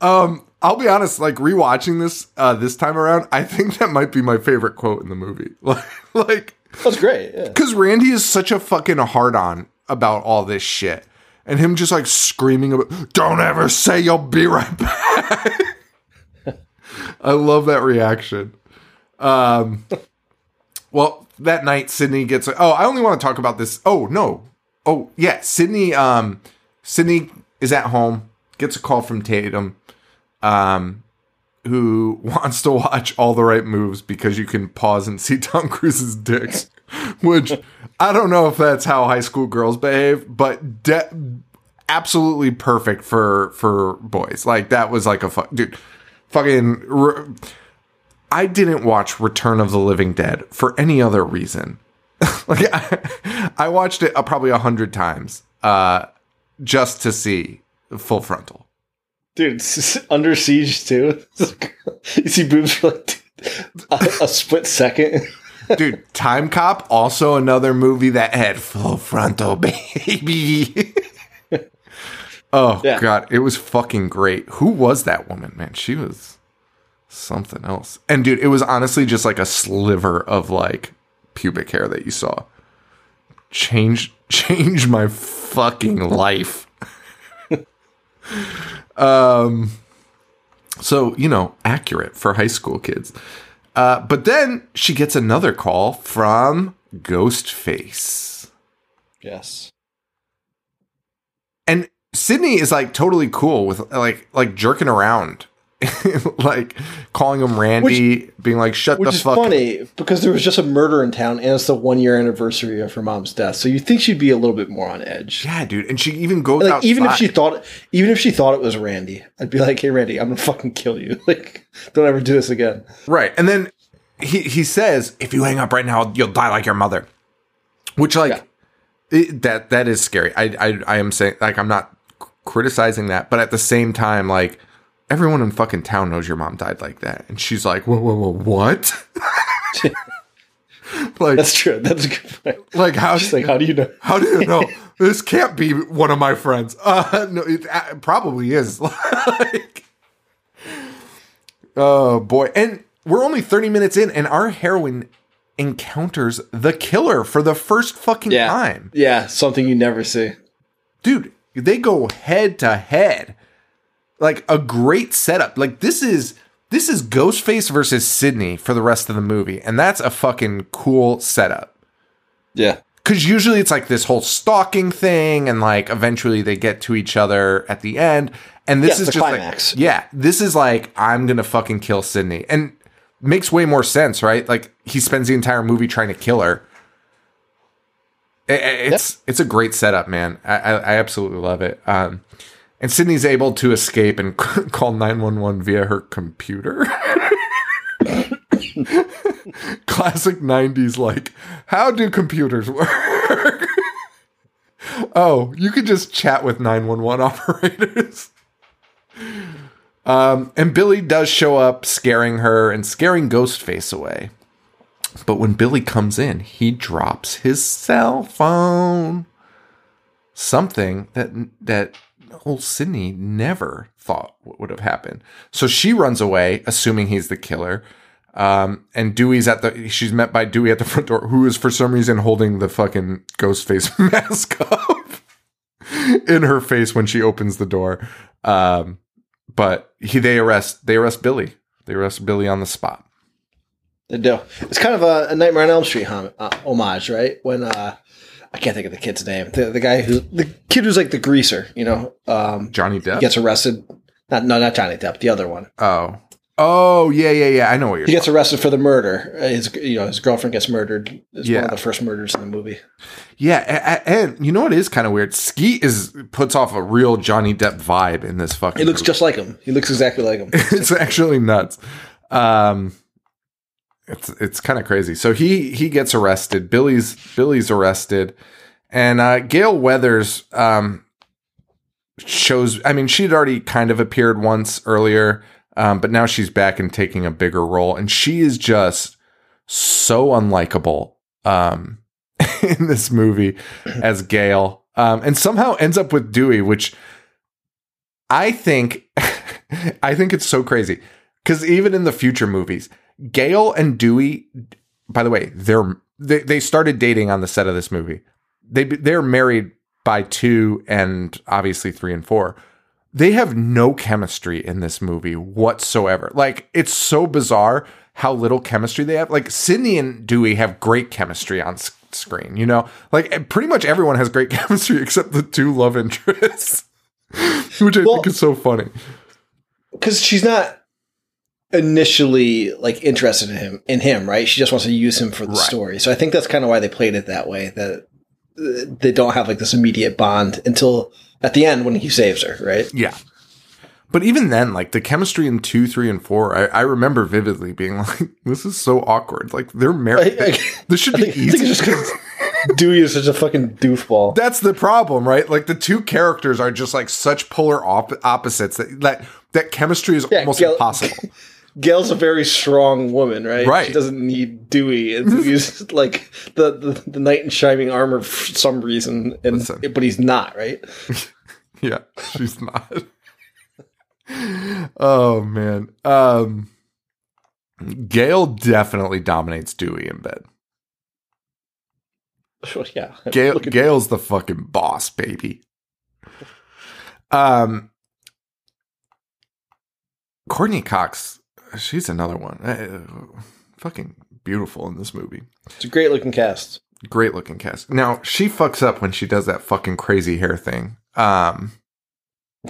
Um, I'll be honest, like rewatching this uh this time around, I think that might be my favorite quote in the movie. Like like That's great. Yeah. because Randy is such a fucking hard on about all this shit. And him just like screaming about, don't ever say you'll be right back. I love that reaction. Um, well, that night, Sidney gets, like oh, I only want to talk about this. Oh, no. Oh, yeah. Sidney, um, Sidney is at home, gets a call from Tatum, um, who wants to watch all the right moves because you can pause and see Tom Cruise's dicks, which I don't know if that's how high school girls behave, but de- absolutely perfect for for boys. Like that was like a fuck, dude. Fucking, re- I didn't watch Return of the Living Dead for any other reason. like I, I watched it uh, probably a hundred times, uh, just to see full frontal. Dude, under siege too. you see boobs for like a, a split second. Dude, Time Cop, also another movie that had full frontal, baby. oh, Yeah. God. It was fucking great. Who was that woman, man? She was something else. And, dude, it was honestly just like a sliver of like pubic hair that you saw. Change, change my fucking life. um, so, you know, accurate for high school kids. Uh, but then she gets another call from Ghostface. Yes. And Sidney is like totally cool with like like jerking around. like calling him Randy, being like, shut Which the is fuck funny because there was just a murder in town and it's the one year anniversary of her mom's death. So you think she'd be a little bit more on edge. Yeah, dude. And she even goes Like outside. even if she thought even if she thought it was Randy, I'd be like, Hey Randy, I'm gonna fucking kill you. Like, don't ever do this again. Right. And then he he says, if you hang up right now, you'll die like your mother. Which like it, that that is scary. I I I am saying like I'm not criticizing that, but at the same time like everyone in fucking town knows your mom died like that. And she's like, "Whoa, whoa, whoa, what?" like That's true. That's a good point. like how She's like, How do you know? how do you know this can't be one of my friends? Uh, no, it uh, probably is. like, oh boy, and we're only thirty minutes in, and our heroine encounters the killer for the first fucking Yeah. time, Yeah, something you never see. dude. They go head to head, like a great setup. Like this is this is Ghostface versus Sidney for the rest of the movie, and that's a fucking cool setup. Yeah. because usually it's like this whole stalking thing and like eventually they get to each other at the end and this Yeah, is just climax. like yeah this is like i'm gonna fucking kill sidney and makes way more sense right like he spends the entire movie trying to kill her I- I- it's it's a great setup man I, I, I absolutely love it um and sidney's able to escape and call 911 via her computer. Classic 90s like how do computers work? Oh you could just chat with 911 operators. Um, and billy does show up scaring her and scaring ghostface away. But when billy comes in he drops his cell phone. Something that that old sidney never thought what would have happened so she runs away assuming he's the killer um, and Dewey's at the, she's met by Dewey at the front door, who is for some reason holding the fucking ghost face mask up in her face when she opens the door. Um, but he, they arrest, they arrest Billy. They arrest Billy on the spot. They do. It's kind of a, a Nightmare on Elm Street hom- uh, homage, right? When uh, I can't think of the kid's name. The, the guy who the kid who's like the greaser, you know, um, Johnny Depp. gets arrested. Not no, not Johnny Depp. The other one. oh, oh yeah, yeah, yeah. I know what you're. He gets arrested for the murder. His you know his girlfriend gets murdered. It's Yeah. one of the first murders in the movie. Yeah, a- a- and you know what is kind of weird? Skeet is puts off a real Johnny Depp vibe in this fucking. He looks movie. just like him. He looks exactly like him. it's actually nuts. Um, it's it's kind of crazy. So he he gets arrested. Billy's Billy's arrested, and uh, Gale Weathers um, shows. I mean, she'd already kind of appeared once earlier, um, but now she's back and taking a bigger role, and she is just so unlikable um, in this movie as Gale, um, and somehow ends up with Dewey, which I think I think it's so crazy because even in the future movies, Gale and Dewey. By the way, they're they, they started dating on the set of this movie. They they're married by two and obviously three and four. They have no chemistry in this movie whatsoever. Like it's so bizarre how little chemistry they have. Like Sidney and Dewey have great chemistry on screen. You know, like eh, pretty much everyone has great chemistry except the two love interests, which I Well- think is so funny. because she's not initially like interested in him in him right she just wants to use him for the Right. story so i think that's kind of why they played it that way that uh, they don't have like this immediate bond until at the end when he saves her right Yeah. But even then, like the chemistry in two, three, and four, I, I remember vividly being like, "This is so awkward." Like they're married. I- I- this should I be think, I think easy. it's just because Dewey is such a fucking doofball. That's the problem, right? Like the two characters are just like such polar op- opposites that that that chemistry is Yeah, almost impossible. Gale's a very strong woman, right? Right. She doesn't need Dewey, and Dewey's like the, the the knight in shining armor for some reason, and Listen. but he's not, right? yeah, she's not. oh man, um, Gale definitely dominates Dewey in bed. yeah. Gale, Look at- Gale's the fucking boss, baby. Um, Courtney Cox, she's another one. Uh, fucking beautiful in this movie. It's a great looking cast. Great looking cast. Now she fucks up when she does that fucking crazy hair thing. Um,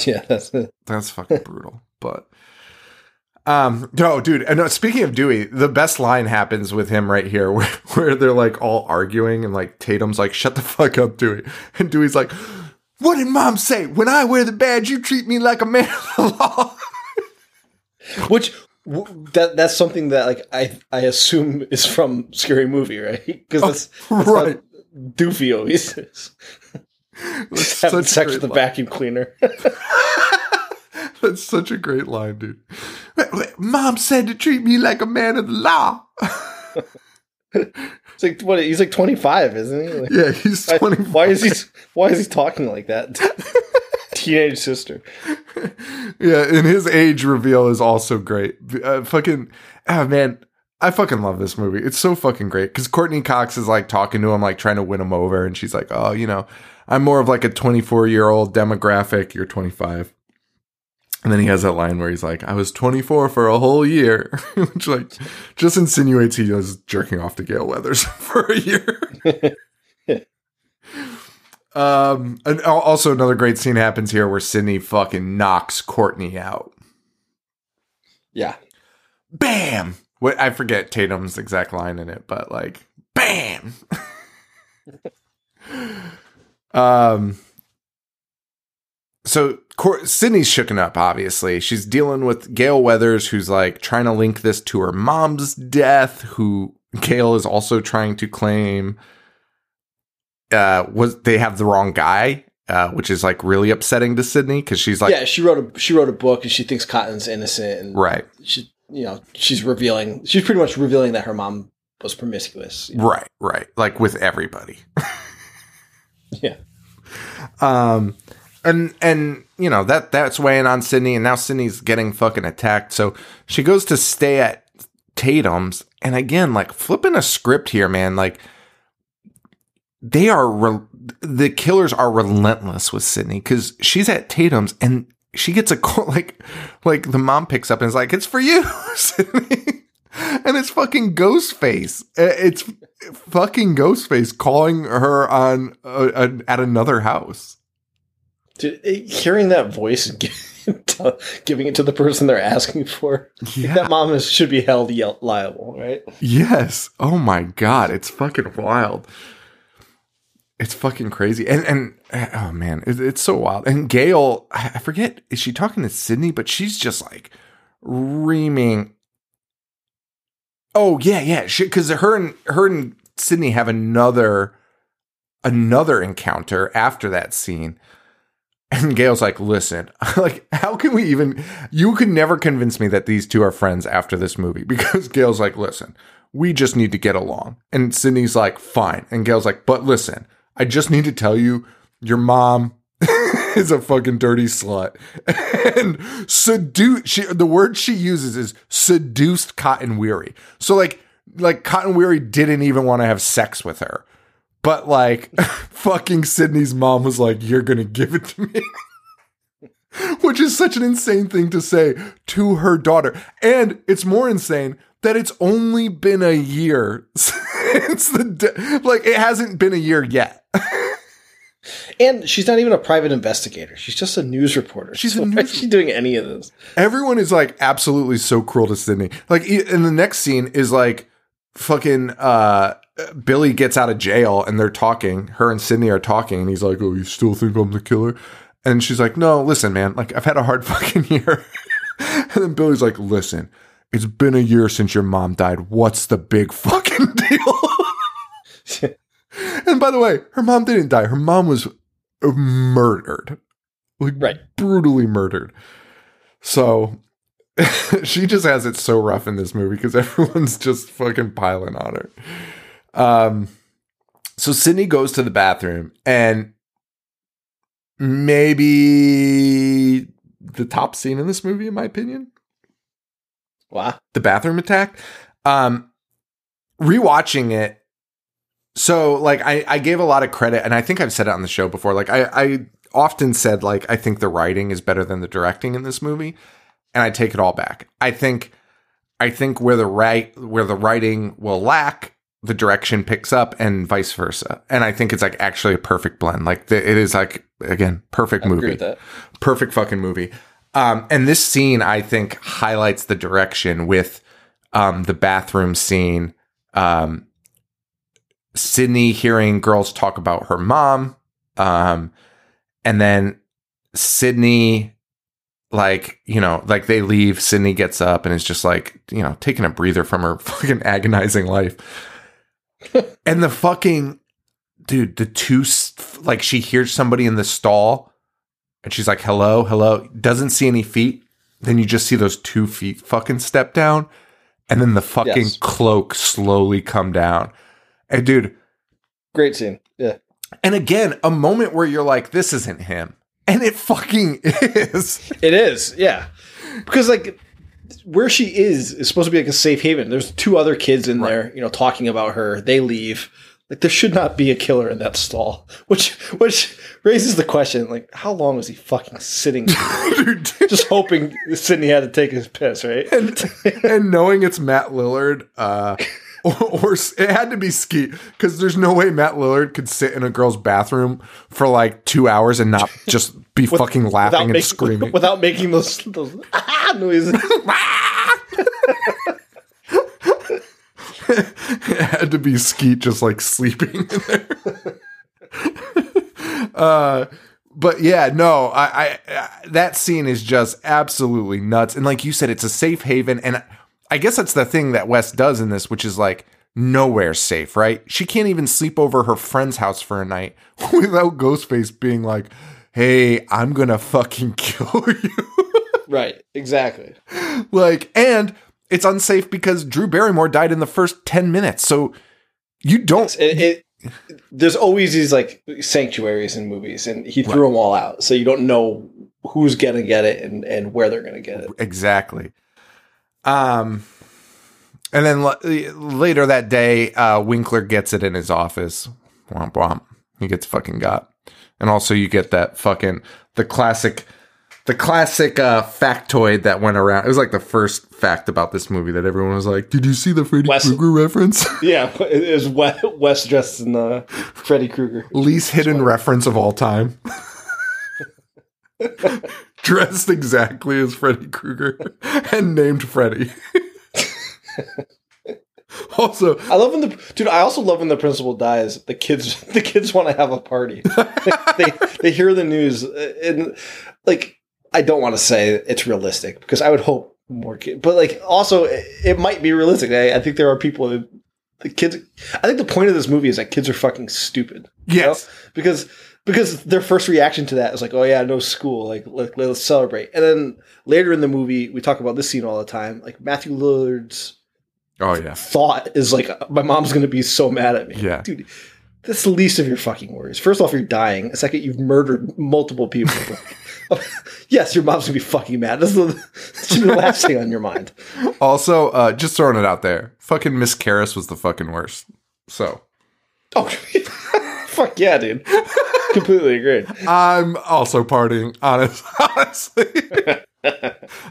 Yeah, that's it. that's fucking brutal. But um, no, dude. And no, speaking of Dewey, the best line happens with him right here, where where they're like all arguing, and like Tatum's like, "Shut the fuck up, Dewey," and Dewey's like, "What did Mom say? When I wear the badge, you treat me like a man of the law." Which that that's something that like I I assume is from Scary Movie, right? Because oh, that's, that's right. Doofy always is. That's Having sex with the line. vacuum cleaner. That's such a great line, dude. Mom said to treat me like a man of the law. it's like what he's like twenty five, isn't he? Like, Yeah, he's twenty. why is he why is he talking like that? Teenage sister. Yeah, and his age reveal is also great. Uh, fucking, ah, man, I fucking love this movie. It's so fucking great because Courteney Cox is like talking to him, like trying to win him over, and she's like, "Oh, you know, I'm more of like a 24 year old demographic. You're 25." And then he has that line where he's like, "I was 24 for a whole year," which like just insinuates he was jerking off to Gale Weathers for a year. um, and also another great scene happens here where Sidney fucking knocks Courteney out. Yeah. Bam! What I forget Tatum's exact line in it, but like, bam! um. So Cor- Sidney's shooken up. Obviously, she's dealing with Gale Weathers, who's like trying to link this to her mom's death. Who Gale is also trying to claim uh, was they have the wrong guy, uh, which is like really upsetting to Sidney because she's like, yeah, she wrote a she wrote a book and she thinks Cotton's innocent and right, she you know, she's revealing she's pretty much revealing that her mom was promiscuous. right, right, like with everybody. Yeah. Um, and and you know that that's weighing on Sidney, and now Sidney's getting fucking attacked. So she goes to stay at Tatum's, and again, like flipping a script here, man. Like they are re- the killers are relentless with Sidney because she's at Tatum's and she gets a call like like the mom picks up and is like, "It's for you, Sidney." And it's fucking Ghostface. It's fucking Ghostface calling her on uh, uh, at another house. Dude, eh, hearing that voice and giving, giving it to the person they're asking for, Yeah. that mom is, should be held liable, right? Yes. Oh my god, it's fucking wild. It's fucking crazy. And and oh man, it, it's so wild. And Gale, I I forget, is she talking to Sidney? But she's just like reaming. Oh yeah, yeah. Because her and her and Sidney have another another encounter after that scene. And Gale's like, listen, like, how can we even? You could never convince me that these two are friends after this movie because Gale's like, listen, we just need to get along. And Sidney's like, fine. And Gale's like, but listen, I just need to tell you, your mom is a fucking dirty slut. and seduce she the word she uses is seduced Cotton Weary. So like like Cotton Weary didn't even want to have sex with her. But like fucking Sidney's mom was like, You're gonna give it to me. Which is such an insane thing to say to her daughter. And it's more insane that it's only been a year since the de- like it hasn't been a year yet. And she's not even a private investigator. She's just a news reporter. She's so a why is she doing any of this? Everyone is like absolutely so cruel to Sidney. Like in the next scene is like fucking uh Billy gets out of jail and they're talking. Her and Sidney are talking and he's like, "Oh, you still think I'm the killer?" And she's like, "No, listen, man. Like I've had a hard fucking year." and then Billy's like, "Listen, it's been a year since your mom died. What's the big fucking deal?" and by the way, her mom didn't die. Her mom was murdered. Like Right. brutally murdered. So she just has it so rough in this movie because everyone's just fucking piling on her. Um, so Sidney goes to the bathroom and maybe the top scene in this movie, in my opinion, Wow. the bathroom attack. Um, rewatching it, so like I, I gave a lot of credit, and I think I've said it on the show before. Like I, I often said like I think the writing is better than the directing in this movie, and I take it all back. I think I think where the right where the writing will lack, the direction picks up, and vice versa. And I think it's like actually a perfect blend. Like the, it is like again perfect I movie agree with that. perfect fucking movie. Um, and this scene, I think, highlights the direction with um, the bathroom scene. Um, Sidney hearing girls talk about her mom, um, and then Sidney, like you know, like they leave. Sidney gets up and is just like you know taking a breather from her fucking agonizing life. and the fucking dude, the two like she hears somebody in the stall and she's like, hello, hello, doesn't see any feet. Then you just see those two feet fucking step down. And then the fucking Yes. cloak slowly come down. And dude, Great scene. Yeah. and again, a moment where you're like, this isn't him. And it fucking is. It is. Yeah. Because like where she is is supposed to be like a safe haven. There's two other kids in there, you know, talking about her. They leave. Like there should not be a killer in that stall. Which which raises the question, like, how long was he fucking sitting? Just hoping Sidney had to take his piss, right? and and knowing it's Matt Lillard, uh, or, or it had to be Skeet because there's no way Matt Lillard could sit in a girl's bathroom for like two hours and not just be fucking laughing and making, screaming. without making those, those ah noises. it had to be Skeet just like sleeping in there. uh, but yeah, no, I, I, I that scene is just absolutely nuts. And like you said, it's a safe haven, and I guess that's the thing that Wes does in this, which is like nowhere safe, right? She can't even sleep over her friend's house for a night without Ghostface being like, "Hey, I'm gonna fucking kill you." right, exactly. like, and it's unsafe because Drew Barrymore died in the first ten minutes, so you don't. It, it, there's always these like sanctuaries in movies, and he threw them all out, so you don't know who's gonna get it and, and where they're gonna get it. Exactly. Um, and then l- later that day, uh, Winkler gets it in his office. Womp womp. He gets fucking got. And also, you get that fucking the classic, the classic uh, factoid that went around. It was like the first fact about this movie that everyone was like, "Did you see the Freddy Krueger reference?" Yeah, it is Wes, Wes dressed in uh, Freddy Krueger. Least hidden reference of all time. Dressed exactly as Freddy Krueger and named Freddy. also, I love when the dude. I also love when the principal dies. The kids, the kids want to have a party. they they hear the news uh, and like I don't want to say it's realistic because I would hope more kids, but like also it, it might be realistic. I, I think there are people that the kids. I think the point of this movie is that kids are fucking stupid. you know? yes. because because their first reaction to that is like, oh yeah, no school, like let, let's celebrate. And then later in the movie, we talk about this scene all the time. Like Matthew Lillard's Oh yeah. thought is like my mom's gonna be so mad at me. Yeah. dude. That's the least of your fucking worries. First off, you're dying. Second, you've murdered multiple people. yes, your mom's gonna be fucking mad. That's the, that should be the last thing on your mind. Also, uh, just throwing it out there, fucking Miss Karras was the fucking worst. So Oh, fuck yeah, dude. Completely agreed. I'm also partying, honest, honestly.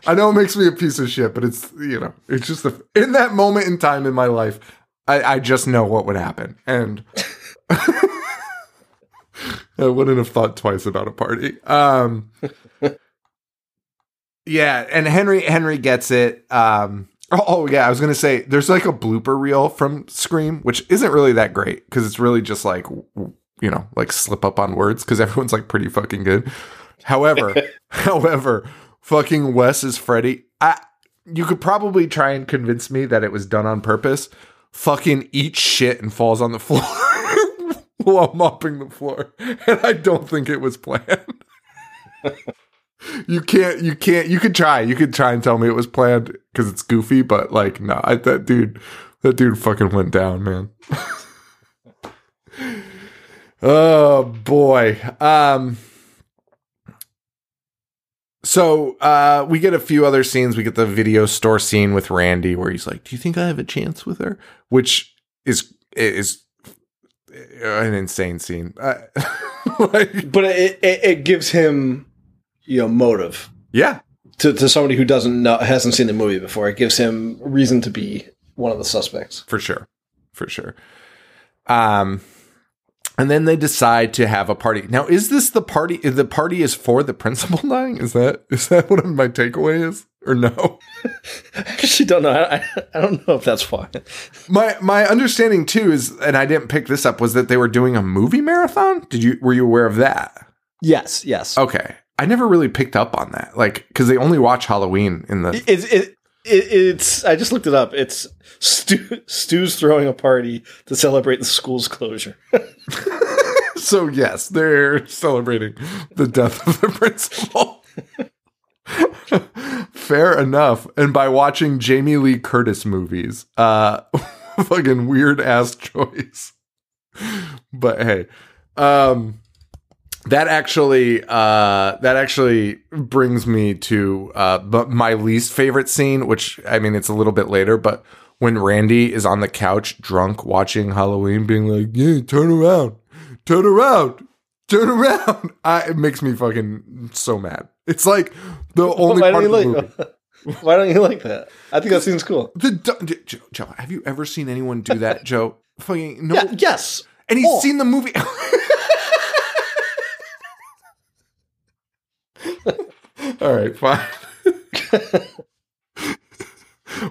I know it makes me a piece of shit, but it's you know, it's just a, in that moment in time in my life, I, I just know what would happen, and I wouldn't have thought twice about a party. Um, yeah, and Henry Henry gets it. Um, oh, oh, yeah, I was gonna say there's like a blooper reel from Scream, which isn't really that great because it's really just like you know like slip up on words because everyone's like pretty fucking good. However, however, fucking Wes is Freddy. I you could probably try and convince me that it was done on purpose. Fucking eats shit and falls on the floor while mopping the floor, and I don't think it was planned. you can't, you can't, you could try, you could try and tell me it was planned because it's goofy, but like, no, I, that dude, that dude fucking went down, man. oh boy. Um. So uh, we get a few other scenes. We get the video store scene with Randy, where he's like, "Do you think I have a chance with her?" Which is is an insane scene. Uh, like, But it, it, it gives him, you know, motive yeah, to, to somebody who doesn't know, hasn't seen the movie before. It gives him reason to be one of the suspects. for sure, for sure. Um, and then they decide to have a party. Now, is this the party? The party is for the principal dying. Is that is that what my takeaway is, or no? I actually don't know. I, I, don't know if that's why. My my understanding too is, and I didn't pick this up, was that they were doing a movie marathon. Did you were you aware of that? Yes, yes. Okay, I never really picked up on that, like because they only watch Halloween in the. It's it, it, it's. I just looked it up. It's Stu, Stu's throwing a party to celebrate the school's closure. So yes, they're celebrating the death of the principal. Fair enough. And by watching Jamie Lee Curtis movies, uh fucking weird ass choice. But hey, um that actually uh that actually brings me to uh but my least favorite scene, which I mean it's a little bit later, but when Randy is on the couch drunk watching Halloween being like, "Yeah, turn around. Turn around. Turn around." I, it makes me fucking so mad. It's like the only why part of the like? movie. why don't you like that? I think that seems cool. The Joe, Joe, have you ever seen anyone do that, Joe? Fucking no. Yeah. Yes. And he's Oh. seen the movie. All right, fine.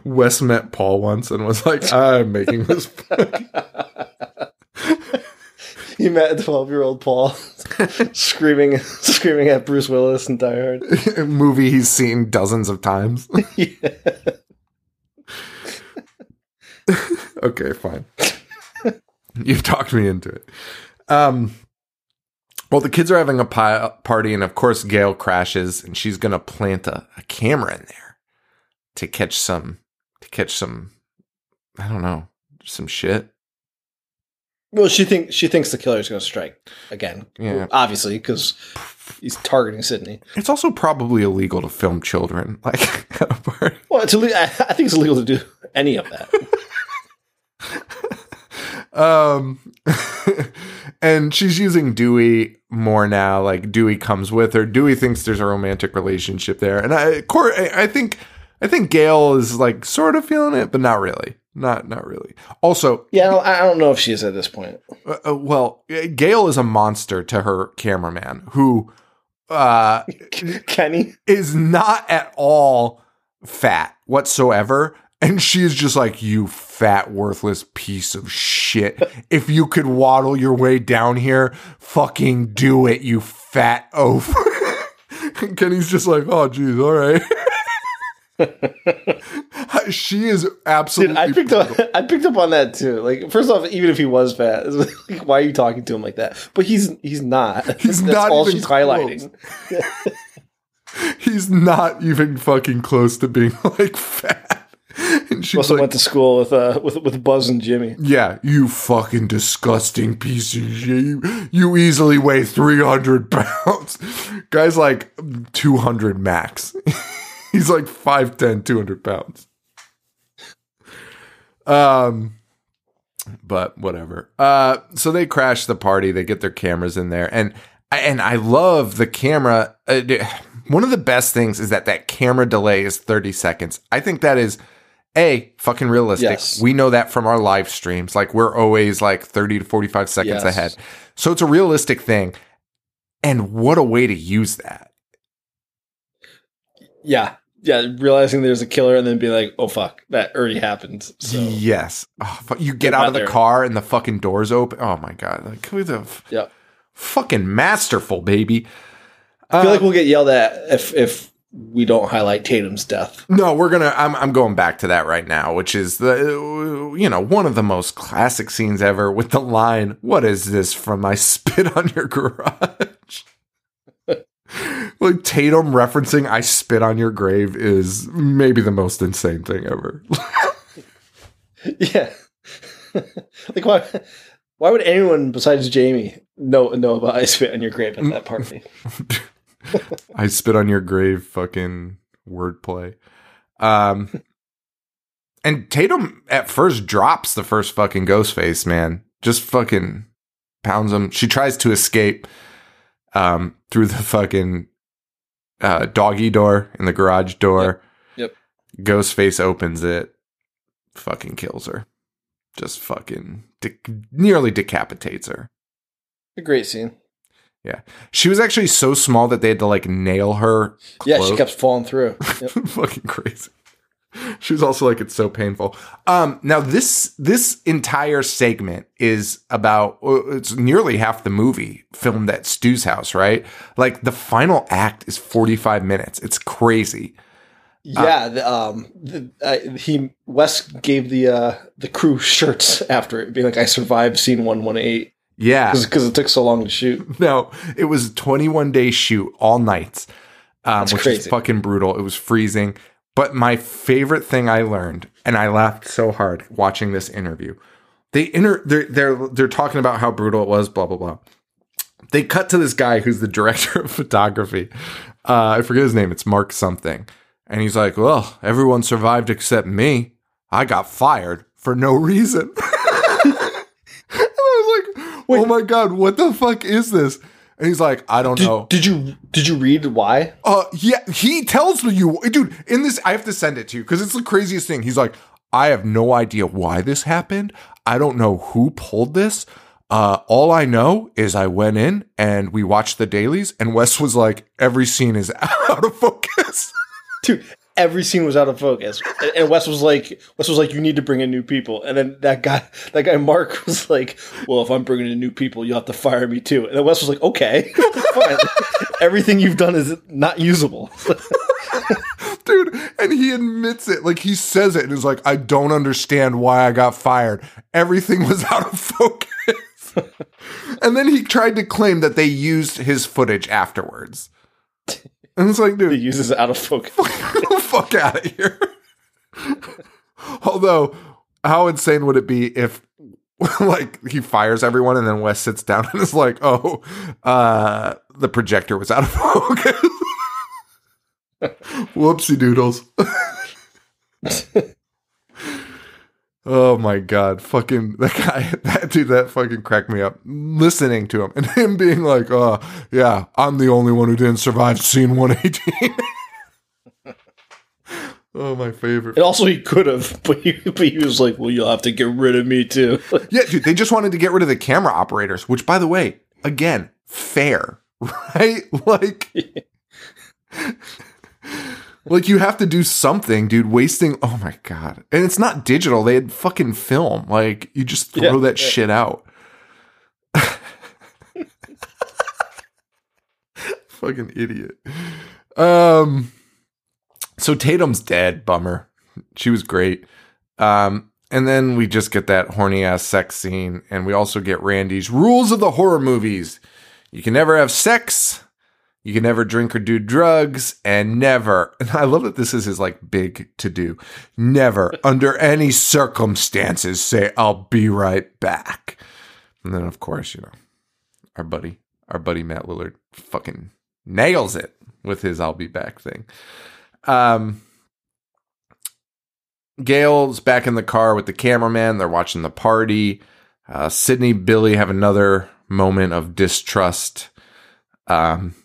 Wes met Paul once and was like, "I'm making this He met a twelve-year-old Paul screaming, screaming at Bruce Willis and Die Hard. movie he's seen dozens of times." okay, fine. You've talked me into it. Um, well, the kids are having a pi- party, and of course, Gale crashes, and she's gonna plant a, a camera in there to catch some, to catch some, I don't know, some shit. Well, she thinks she thinks the killer's going to strike again. Yeah. obviously because he's targeting Sidney. It's also probably illegal to film children, like at a party. Well, it's ille- I think it's illegal to do any of that. Um, and she's using Dewey more now. Like Dewey comes with her. Dewey thinks there's a romantic relationship there, and I, Cor- I I think, I think Gale is like sort of feeling it, but not really. Not, not really. Also, yeah, I don't, I don't know if she is at this point. uh, uh, well, Gale is a monster to her cameraman, who uh, Kenny, is not at all fat whatsoever. And she's just like, you fat, worthless piece of shit. If you could waddle your way down here, fucking do it, you fat oaf. Kenny's just like, oh, geez, all right. she is absolutely. dude, I picked up, I picked up on that too. Like, first off, even if he was fat, like, why are you talking to him like that? But he's he's not. He's That's not all even she's close. highlighting. He's not even fucking close to being like fat. and she's Also like, went to school with uh with with Buzz and Jimmy. Yeah, you fucking disgusting piece of shit. You, you easily weigh 300 pounds. Guy's like 200 max. He's like 5'10, 200 pounds. Um, but whatever. Uh, so they crash the party. They get their cameras in there, and and I love the camera. Uh, one of the best things is that that camera delay is 30 seconds. I think that is a fucking realistic. Yes. We know that from our live streams. Like we're always like 30 to 45 seconds Yes. ahead. So it's a realistic thing. And what a way to use that. Yeah. Yeah, realizing there's a killer and then being like, "Oh fuck, that already happened." So Yes. Oh, you get Get out of the there. car and the fucking doors open. Oh my god. Like who the f- yeah, fucking masterful, baby. I feel Uh, like we'll get yelled at if if we don't highlight Tatum's death. No, we're gonna. I'm I'm going back to that right now, which is the you know one of the most classic scenes ever with the line, "What is this from my spit on your garage?" like Tatum referencing "I spit on your grave" is maybe the most insane thing ever. Yeah, like why? Why would anyone besides Jamie know know about I spit on your grave at that party? I spit on your grave, fucking wordplay. Um, and Tatum at first drops the first fucking ghost face, man. Just fucking pounds him. She tries to escape um through the fucking uh doggy door in the garage door. Yep. Ghostface opens it, fucking kills her. Just fucking de- nearly decapitates her. A great scene. Yeah, she was actually so small that they had to like nail her. Yeah, she kept falling through. Yep. fucking crazy. She was also like, it's so painful. Um, now this this entire segment is about uh, it's nearly half the movie filmed at Stu's house, right? Like the final act is forty five minutes. It's crazy. Yeah, the, um, the, uh, he Wes gave the uh the crew shirts after it, being like, "I survived scene one one eight Yeah. because it took so long to shoot." No, it was a 21 day shoot all nights, um, which is fucking brutal. It was freezing. But my favorite thing I learned, and I laughed so hard watching this interview. They inter they're they're they're talking about how brutal it was, blah blah blah. They cut to this guy who's the director of photography. Uh, I forget his name. It's Mark something, and he's like, "Well, everyone survived except me. I got fired for no reason." and I was like, "Oh my god, what the fuck is this?" And he's like, "I don't Did, know." did you did you read why? Uh, yeah, he tells you, dude. In this, I have to send it to you because it's the craziest thing. He's like, I have no idea why this happened. I don't know who pulled this. Uh, all I know is I went in and we watched the dailies, and Wes was like, every scene is out of focus. Dude, every scene was out of focus, and, Wes was like, Wes was like, "You need to bring in new people." And then that guy, that guy Mark was like, "Well, if I'm bringing in new people, you'll have to fire me too." And then Wes was like, "Okay, fine. Everything you've done is not usable." dude and he admits it like he says it and is like i don't understand why i got fired everything was out of focus and then he tried to claim that they used his footage afterwards and it's like he dude uses it out of focus. fuck out of here. Although how insane would it be if like he fires everyone and then wes sits down and is like oh uh the projector was out of focus. Whoopsie doodles Oh my god, fucking that guy, that dude, that fucking cracked me up. Listening to him and him being like, "Oh yeah, I'm the only one who didn't survive scene 118." oh, my favorite. And also, he could have, but he, but he was like, "Well, you'll have to get rid of me too." Yeah, dude, they just wanted to get rid of the camera operators, which, by the way, again, fair, right? Like, like you have to do something, dude. Wasting, oh my god, and it's not digital. They had fucking film. Like, you just throw Yeah, that yeah. shit out. fucking idiot. Um, so Tatum's dead. Bummer. She was great. Um, and then we just get that horny ass sex scene, and we also get Randy's rules of the horror movies. You can never have sex. You can never drink or do drugs, and never. And I love that this is his like big to do. Never, under any circumstances, say I'll be right back. And then, of course, you know, our buddy, our buddy Matt Lillard, fucking nails it with his "I'll be back" thing. Um, Gale's back in the car with the cameraman. They're watching the party. Uh, Sidney, Billy have another moment of distrust. Um,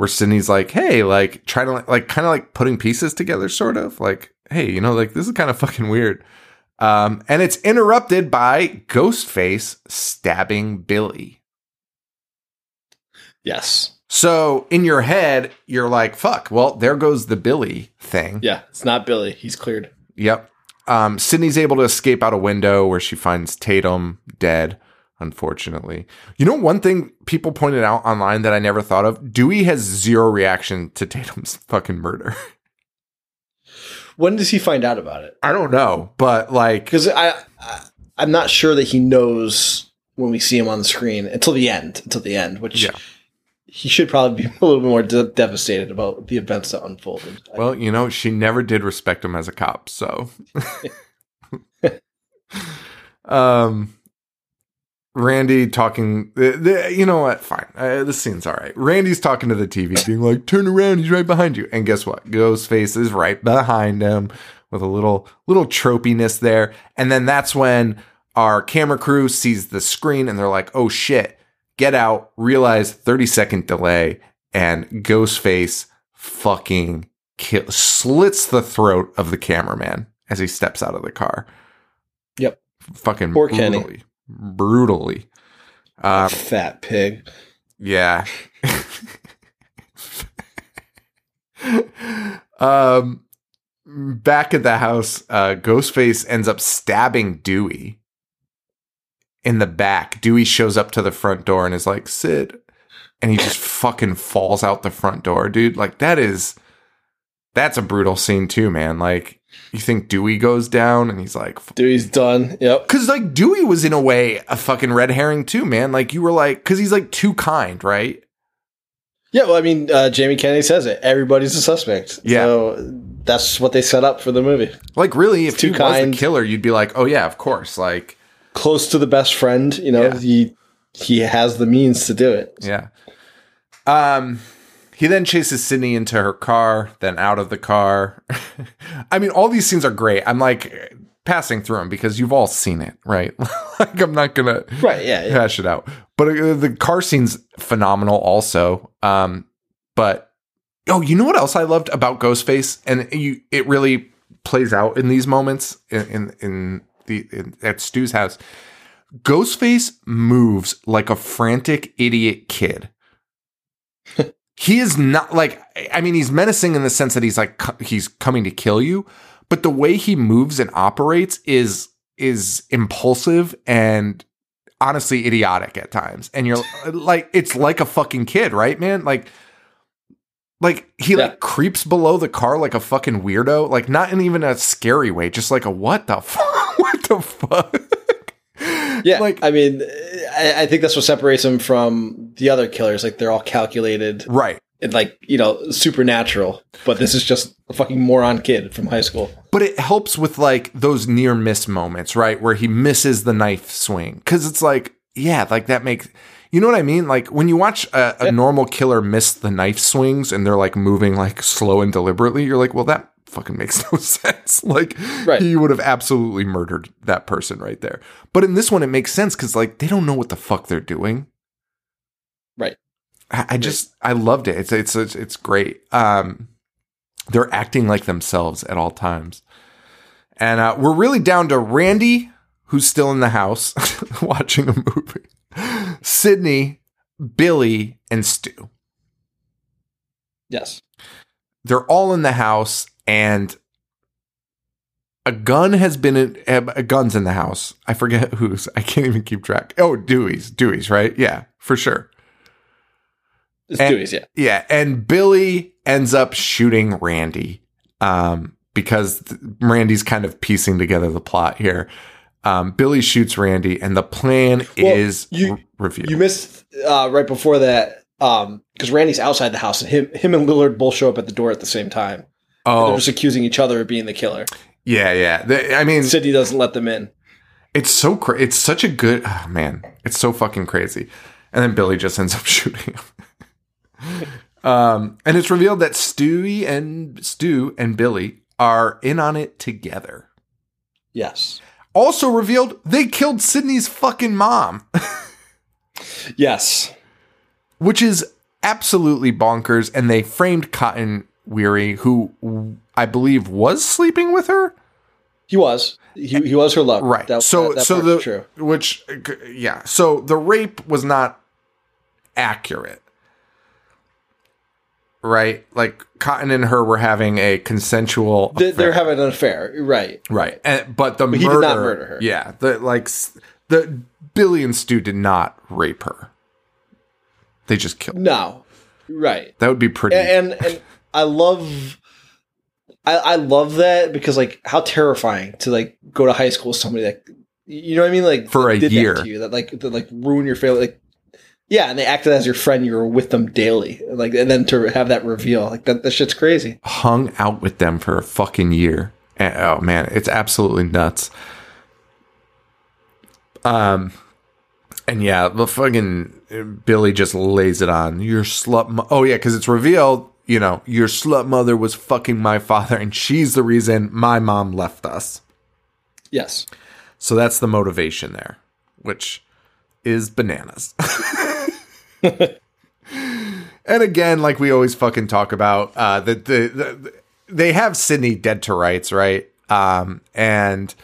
where Sidney's like, "Hey, like trying to like, like kind of like putting pieces together, sort of like, hey, you know, like this is kind of fucking weird." Um, and it's interrupted by Ghostface stabbing Billy. Yes. So in your head, you're like, "Fuck!" Well, there goes the Billy thing. Yeah, it's not Billy. He's cleared. Yep. Um, Sidney's able to escape out a window where she finds Tatum dead, unfortunately. You know, one thing people pointed out online that I never thought of Dewey has zero reaction to Tatum's fucking murder. When does he find out about it? I don't know, but like, Because I, I, I'm not sure that he knows when we see him on the screen until the end. Until the end, which Yeah. he should probably be a little bit more de- devastated about the events that unfolded. well, you know, she never did respect him as a cop, so. um, Randy talking, you know what? Fine. Uh, this scene's all right. Randy's talking to the TV, being like, turn around, he's right behind you. And guess what? Ghostface is right behind him with a little, little tropiness there. And then that's when our camera crew sees the screen and they're like, oh shit, get out, realize 30 second delay, and Ghostface fucking kill, slits the throat of the cameraman as he steps out of the car. Yep. Fucking Poor Kenny. Brutally. Um, Fat pig. yeah. um, back at the house, uh, Ghostface ends up stabbing Dewey in the back. Dewey shows up to the front door and is like, Sid. And he just fucking falls out the front door, dude. Like, that is, that's a brutal scene, too, man. Like, you think Dewey goes down and he's like, Dewey's done. Yep. Cause like Dewey was in a way a fucking red herring too, man. Like you were like, cause he's like too kind, right? Yeah, well, I mean, uh, Jamie Kennedy says it. Everybody's a suspect. Yeah. So that's what they set up for the movie. Like really, if Too he was kind. the killer, you'd be like, oh yeah, of course. Like Close to the best friend, you know, Yeah. he he has the means to do it. yeah. Um, he then chases Sidney into her car, then out of the car. I mean, all these scenes are great. I'm like passing through them because you've all seen it, right? like I'm not gonna Right, yeah. yeah. hash it out. But uh, the car scene's phenomenal also. Um, but oh, you know what else I loved about Ghostface, and you it really plays out in these moments in in, in the in, at Stu's house. Ghostface moves like a frantic idiot kid. he is not like I mean he's menacing in the sense that he's like he's coming to kill you, but the way he moves and operates is is impulsive and honestly idiotic at times. And you're like it's like a fucking kid, right, man? Like like he Yeah. like creeps below the car like a fucking weirdo, like not in even a scary way, just like a what the fuck? what the fuck? Yeah, like I mean, I, I think that's what separates him from the other killers. Like they're all calculated right. and like you know supernatural, but this is just a fucking moron kid from high school. But it helps with like those near miss moments, right? Where he misses the knife swing. Cause it's like, yeah, like that makes, you know what I mean? Like when you watch a, a normal killer miss the knife swings and they're like moving like slow and deliberately, you're like, well, that fucking makes no sense. Like Right. he would have absolutely murdered that person right there. But in this one, it makes sense because like they don't know what the fuck they're doing. Right. I, I just I loved it. It's it's it's, it's great. Um, they're acting like themselves at all times, and uh, we're really down to Randy, who's still in the house watching a movie, Sidney, Billy, and Stu. Yes. They're all in the house, and a gun has been in, uh, a gun's in the house. I forget whose. I can't even keep track. Oh, Dewey's. Dewey's, right? Yeah, for sure. It's And- Dewey's, yeah. Yeah, and Billy ends up shooting Randy um, because th- Randy's kind of piecing together the plot here. Um, Billy shoots Randy, and the plan Well, is you- re-. You missed uh, right before that. Um, because Randy's outside the house, and him, him and Lillard both show up at the door at the same time. They're Oh, just accusing each other of being the killer. yeah, yeah. The- I mean, Sidney doesn't let them in. it's so cra- it's such a good oh, man. It's so fucking crazy. And then Billy just ends up shooting him. um, and it's revealed that Stewie and Stu and Billy are in on it together. Yes. Also revealed they killed Sidney's fucking mom, Yes. which is absolutely bonkers. And they framed Cotton Weary, who I believe was sleeping with her. He was. He, he was her lover. Right. That, so that, that so the true. which yeah. So the rape was not accurate. Right? Like Cotton and her were having a consensual They, they're having an affair. Right. right. And, but the he did not murder her. Yeah, the like the Billy and Stu did not rape her. They just killed. her. No. Right. That would be pretty and, and I love I, I love that because like how terrifying to like go to high school with somebody that you know what I mean like For a did that year. to you that like that like ruin your family like yeah and they acted as your friend you were with them daily like and then to have that reveal like that that shit's crazy hung out with them for a fucking year. And, oh man, it's absolutely nuts. Um, and yeah, the fucking Billy just lays it on. Your slut. Mo- oh yeah, because it's revealed. You know, your slut mother was fucking my father, and she's the reason my mom left us. yes So that's the motivation there, which is bananas. and again, like we always fucking talk about, uh, the, the, the they have Sidney dead to rights, right? Um, and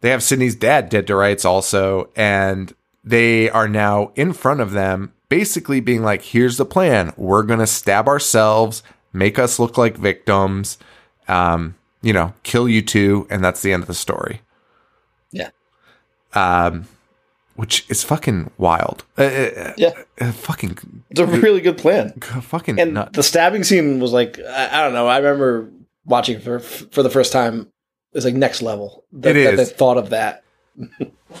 they have Sidney's dad dead to rights also, and they are now in front of them, basically being like, "Here's the plan: we're gonna stab ourselves, make us look like victims, um, you know, kill you two, and that's the end of the story." yeah. Um, which is fucking wild. Uh, uh, yeah. uh, fucking, it's a really good plan. Fucking and nut. the stabbing scene was like I, I don't know. I remember watching for for the first time. It's like next level. That, It that they thought of that.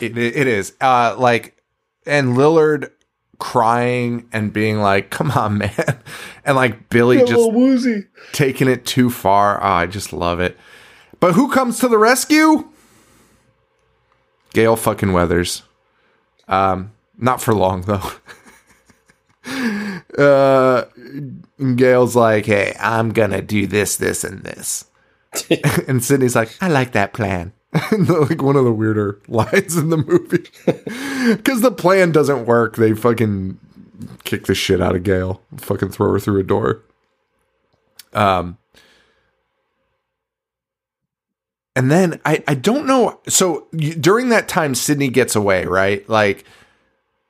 It, it is. Uh, like, and Lillard crying and being like, "Come on, man," and like Billy a just woozy taking it too far. Oh, I just love it. But who comes to the rescue? Gale fucking Weathers. Um, not for long though. uh, Gale's like, "Hey, I'm gonna do this, this, and this," and Sidney's like, "I like that plan." like one of the weirder lines in the movie, because the plan doesn't work. They fucking kick the shit out of Gale, fucking throw her through a door. Um, and then I I don't know. So during that time, Sidney gets away, right? Like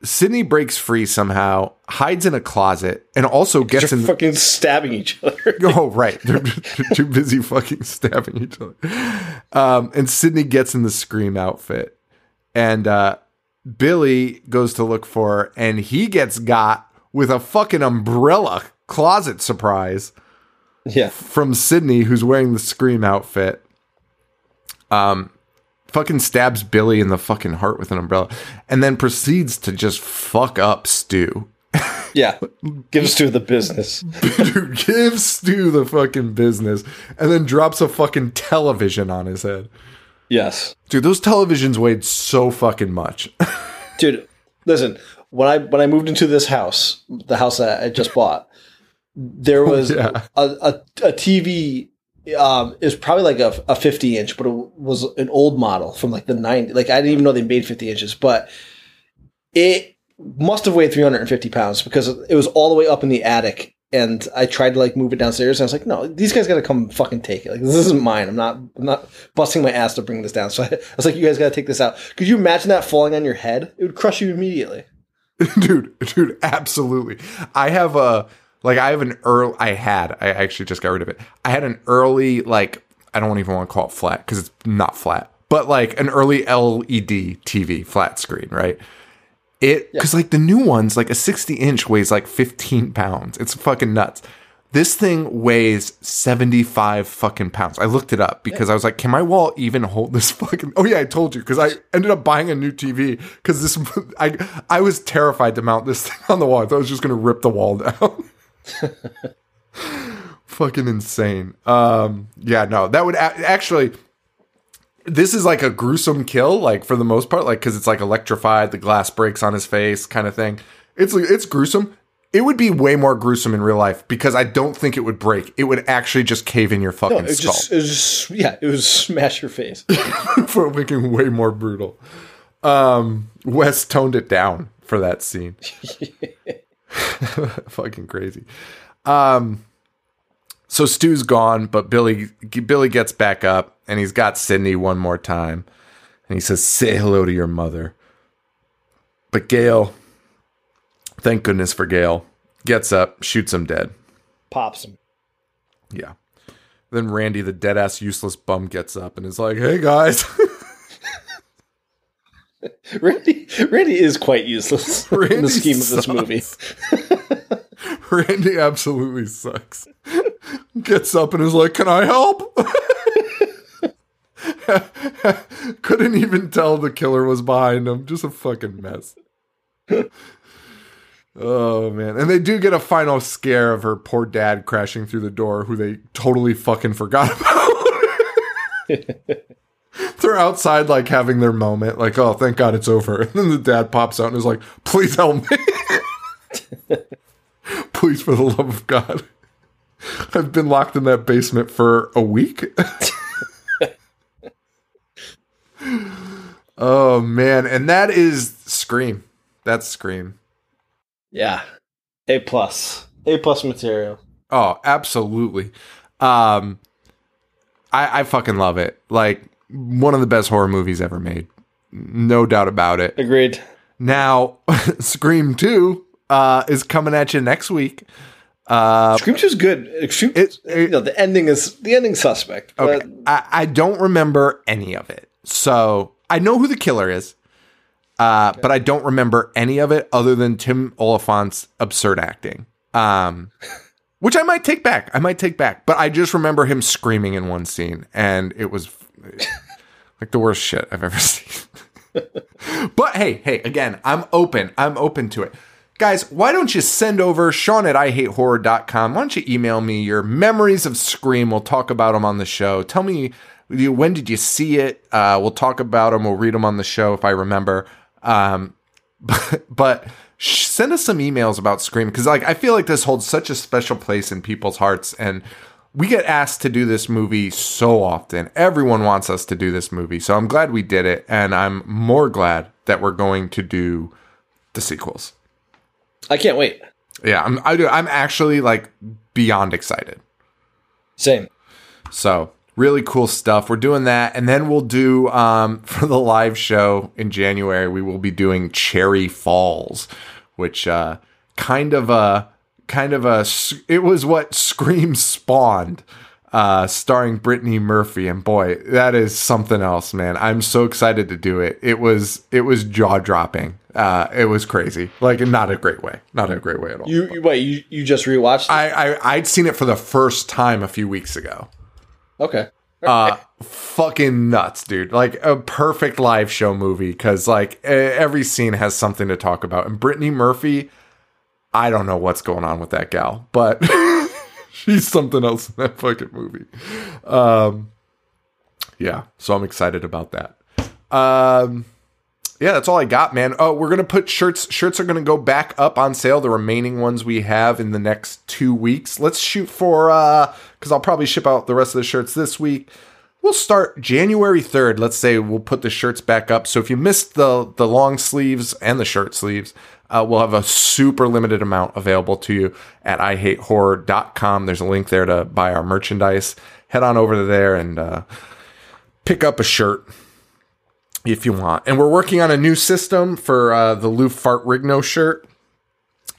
Sidney breaks free somehow, hides in a closet, and also gets they're in. fucking stabbing each other Oh, right. They're too busy fucking stabbing each other. Um, and Sidney gets in the scream outfit. And uh, Billy goes to look for her, and he gets got with a fucking umbrella closet surprise yeah from Sidney, who's wearing the scream outfit. Um, fucking stabs Billy in the fucking heart with an umbrella, and then proceeds to just fuck up Stu. yeah gives to the business Dude, gives Stu the fucking business, and then drops a fucking television on his head. yes Dude, those televisions weighed so fucking much. dude listen when i when i moved into this house the house that i just bought there oh, was Yeah. a, a, a tv um it was probably like a, a 50 inch but it was an old model from like the 90 like i didn't even know they made 50 inches but it must have weighed 350 pounds because it was all the way up in the attic and I tried to like move it downstairs and I was like, no, these guys gotta come fucking take it. Like this isn't mine. I'm not I'm not busting my ass to bring this down. So I, I was like, you guys gotta take this out. Could you imagine that falling on your head? It would crush you immediately. dude, dude, absolutely. I have a like I have an early I had, I actually just got rid of it. I had an early like I don't even want to call it flat because it's not flat, but like an early LED TV flat screen, right? It because like the new ones, like a 60 inch weighs like 15 pounds. It's fucking nuts. This thing weighs 75 fucking pounds. I looked it up because I was like, can my wall even hold this fucking Oh yeah, I told you because I ended up buying a new TV cuz this I I was terrified to mount this thing on the wall. I thought I was just going to rip the wall down. fucking insane. Um yeah, no. That would a- actually this is like a gruesome kill like for the most part like cuz it's like electrified, the glass breaks on his face kind of thing. It's it's gruesome. It would be way more gruesome in real life because I don't think it would break. It would actually just cave in your fucking No, it skull just, it was just, yeah, it was smash your face. for making way more brutal. Um, Wes toned it down for that scene. fucking crazy. Um, so Stu's gone, but Billy Billy gets back up and he's got Sidney one more time, and he says, "Say hello to your mother." But Gale, thank goodness for Gale, gets up, shoots him dead. Pops him. Yeah. Then Randy, the dead ass useless bum, gets up and is like, "Hey guys." Randy, Randy is quite useless in the scheme of this movie. Randy absolutely sucks. Gets up and is like, Can I help? Couldn't even tell the killer was behind him. Just a fucking mess. oh, man. And they do get a final scare of her poor dad crashing through the door, who they totally fucking forgot about. They're outside, like having their moment, like, oh, thank God it's over. And then the dad pops out and is like, please help me. Please, for the love of God. I've been locked in that basement for a week. oh man, and that is Scream. That's Scream. Yeah. A plus. A plus material. Oh, absolutely. Um I I fucking love it. Like one of the best horror movies ever made. No doubt about it. Agreed. Now, Scream 2 uh is coming at you next week. Uh Scream 2 is good. Extreme, It- you know, the ending is the ending suspect. Okay. I, I don't remember any of it. So I know who the killer is, uh, but I don't remember any of it other than Tim Olyphant's absurd acting. Um, which I might take back. I might take back. But I just remember him screaming in one scene, and it was like the worst shit I've ever seen. but hey, hey, again, I'm open. I'm open to it. Guys, why don't you send over Sean at IHateHorror.com? Why don't you email me your memories of Scream? We'll talk about them on the show. Tell me when did you see it? Uh, we'll talk about them. We'll read them on the show if I remember. Um, but, but send us some emails about Scream because like I feel like this holds such a special place in people's hearts and we get asked to do this movie so often. Everyone wants us to do this movie. So I'm glad we did it and I'm more glad that we're going to do the sequels. I can't wait. Yeah, I'm I do, I'm actually like beyond excited. Same. So really cool stuff. We're doing that, and then we'll do um, for the live show in January. We will be doing Cherry Falls, which uh, kind of a kind of a it was what Scream spawned. Uh, starring Brittany Murphy, and boy, that is something else, man. I'm so excited to do it. It was it was jaw dropping. Uh, it was crazy, like not a great way, not a great way at all. You, you wait, you, you just rewatched it? I, I I'd seen it for the first time a few weeks ago. okay. uh fucking nuts dude like a perfect live show movie because like every scene has something to talk about and brittany murphy i don't know what's going on with that gal but she's something else in that fucking movie um yeah so i'm excited about that um yeah, that's all I got, man. Oh, we're gonna put shirts. Shirts are gonna go back up on sale. The remaining ones we have in the next two weeks. Let's shoot for uh, because I'll probably ship out the rest of the shirts this week. We'll start January third. Let's say we'll put the shirts back up. So if you missed the the long sleeves and the shirt sleeves, uh, we'll have a super limited amount available to you at ihatehorror.com. There's a link there to buy our merchandise. Head on over there and uh, pick up a shirt if you want. And we're working on a new system for uh, the Lou Fart Rigno shirt.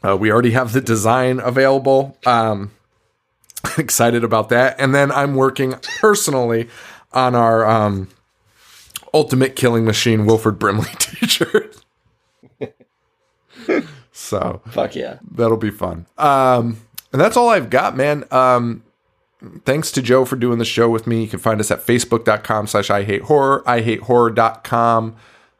Uh, we already have the design available. Um, excited about that. And then I'm working personally on our um, Ultimate Killing Machine Wilford Brimley t-shirt. so Fuck yeah. that'll be fun. Um, and that's all I've got, man. Um, thanks to Joe for doing the show with me. You can find us at facebook.com slash I hate horror, I hate horror.com,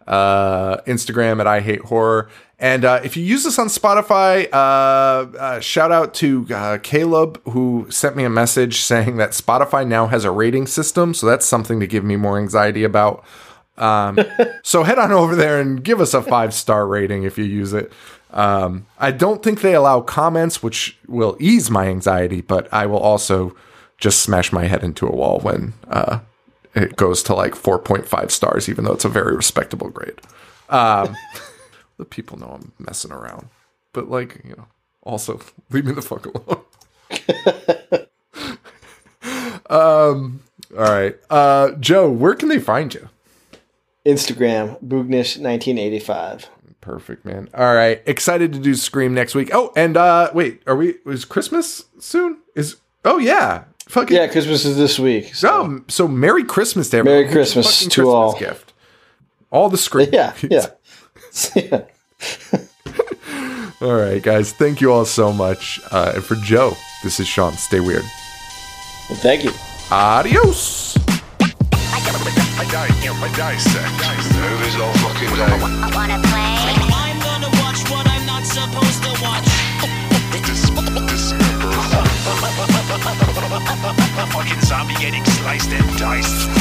uh, Instagram at I hate horror. And uh, if you use this on Spotify, uh, uh, shout out to uh, Caleb who sent me a message saying that Spotify now has a rating system. So that's something to give me more anxiety about. Um, so head on over there and give us a five star rating if you use it. Um, I don't think they allow comments, which will ease my anxiety, but I will also just smash my head into a wall when uh, it goes to like 4.5 stars, even though it's a very respectable grade. Um, the people know I'm messing around, but like, you know, also leave me the fuck alone. um, all right. Uh, Joe, where can they find you? Instagram, Boognish1985. Perfect, man. All right. Excited to do Scream next week. Oh, and uh wait, are we is Christmas soon? Is oh yeah. Fucking Yeah, Christmas is this week. So. Oh, so Merry Christmas to everyone. Merry Christmas to all. Gift. All the Scream. Yeah, yeah. yeah. all right, guys. Thank you all so much. Uh, and for Joe, this is Sean. Stay weird. Well, thank you. Adios. I dissect. Movies all fucking day. Wanna play? I'm gonna watch what I'm not supposed to watch. Dis- dismember. Fucking zombie getting sliced and diced.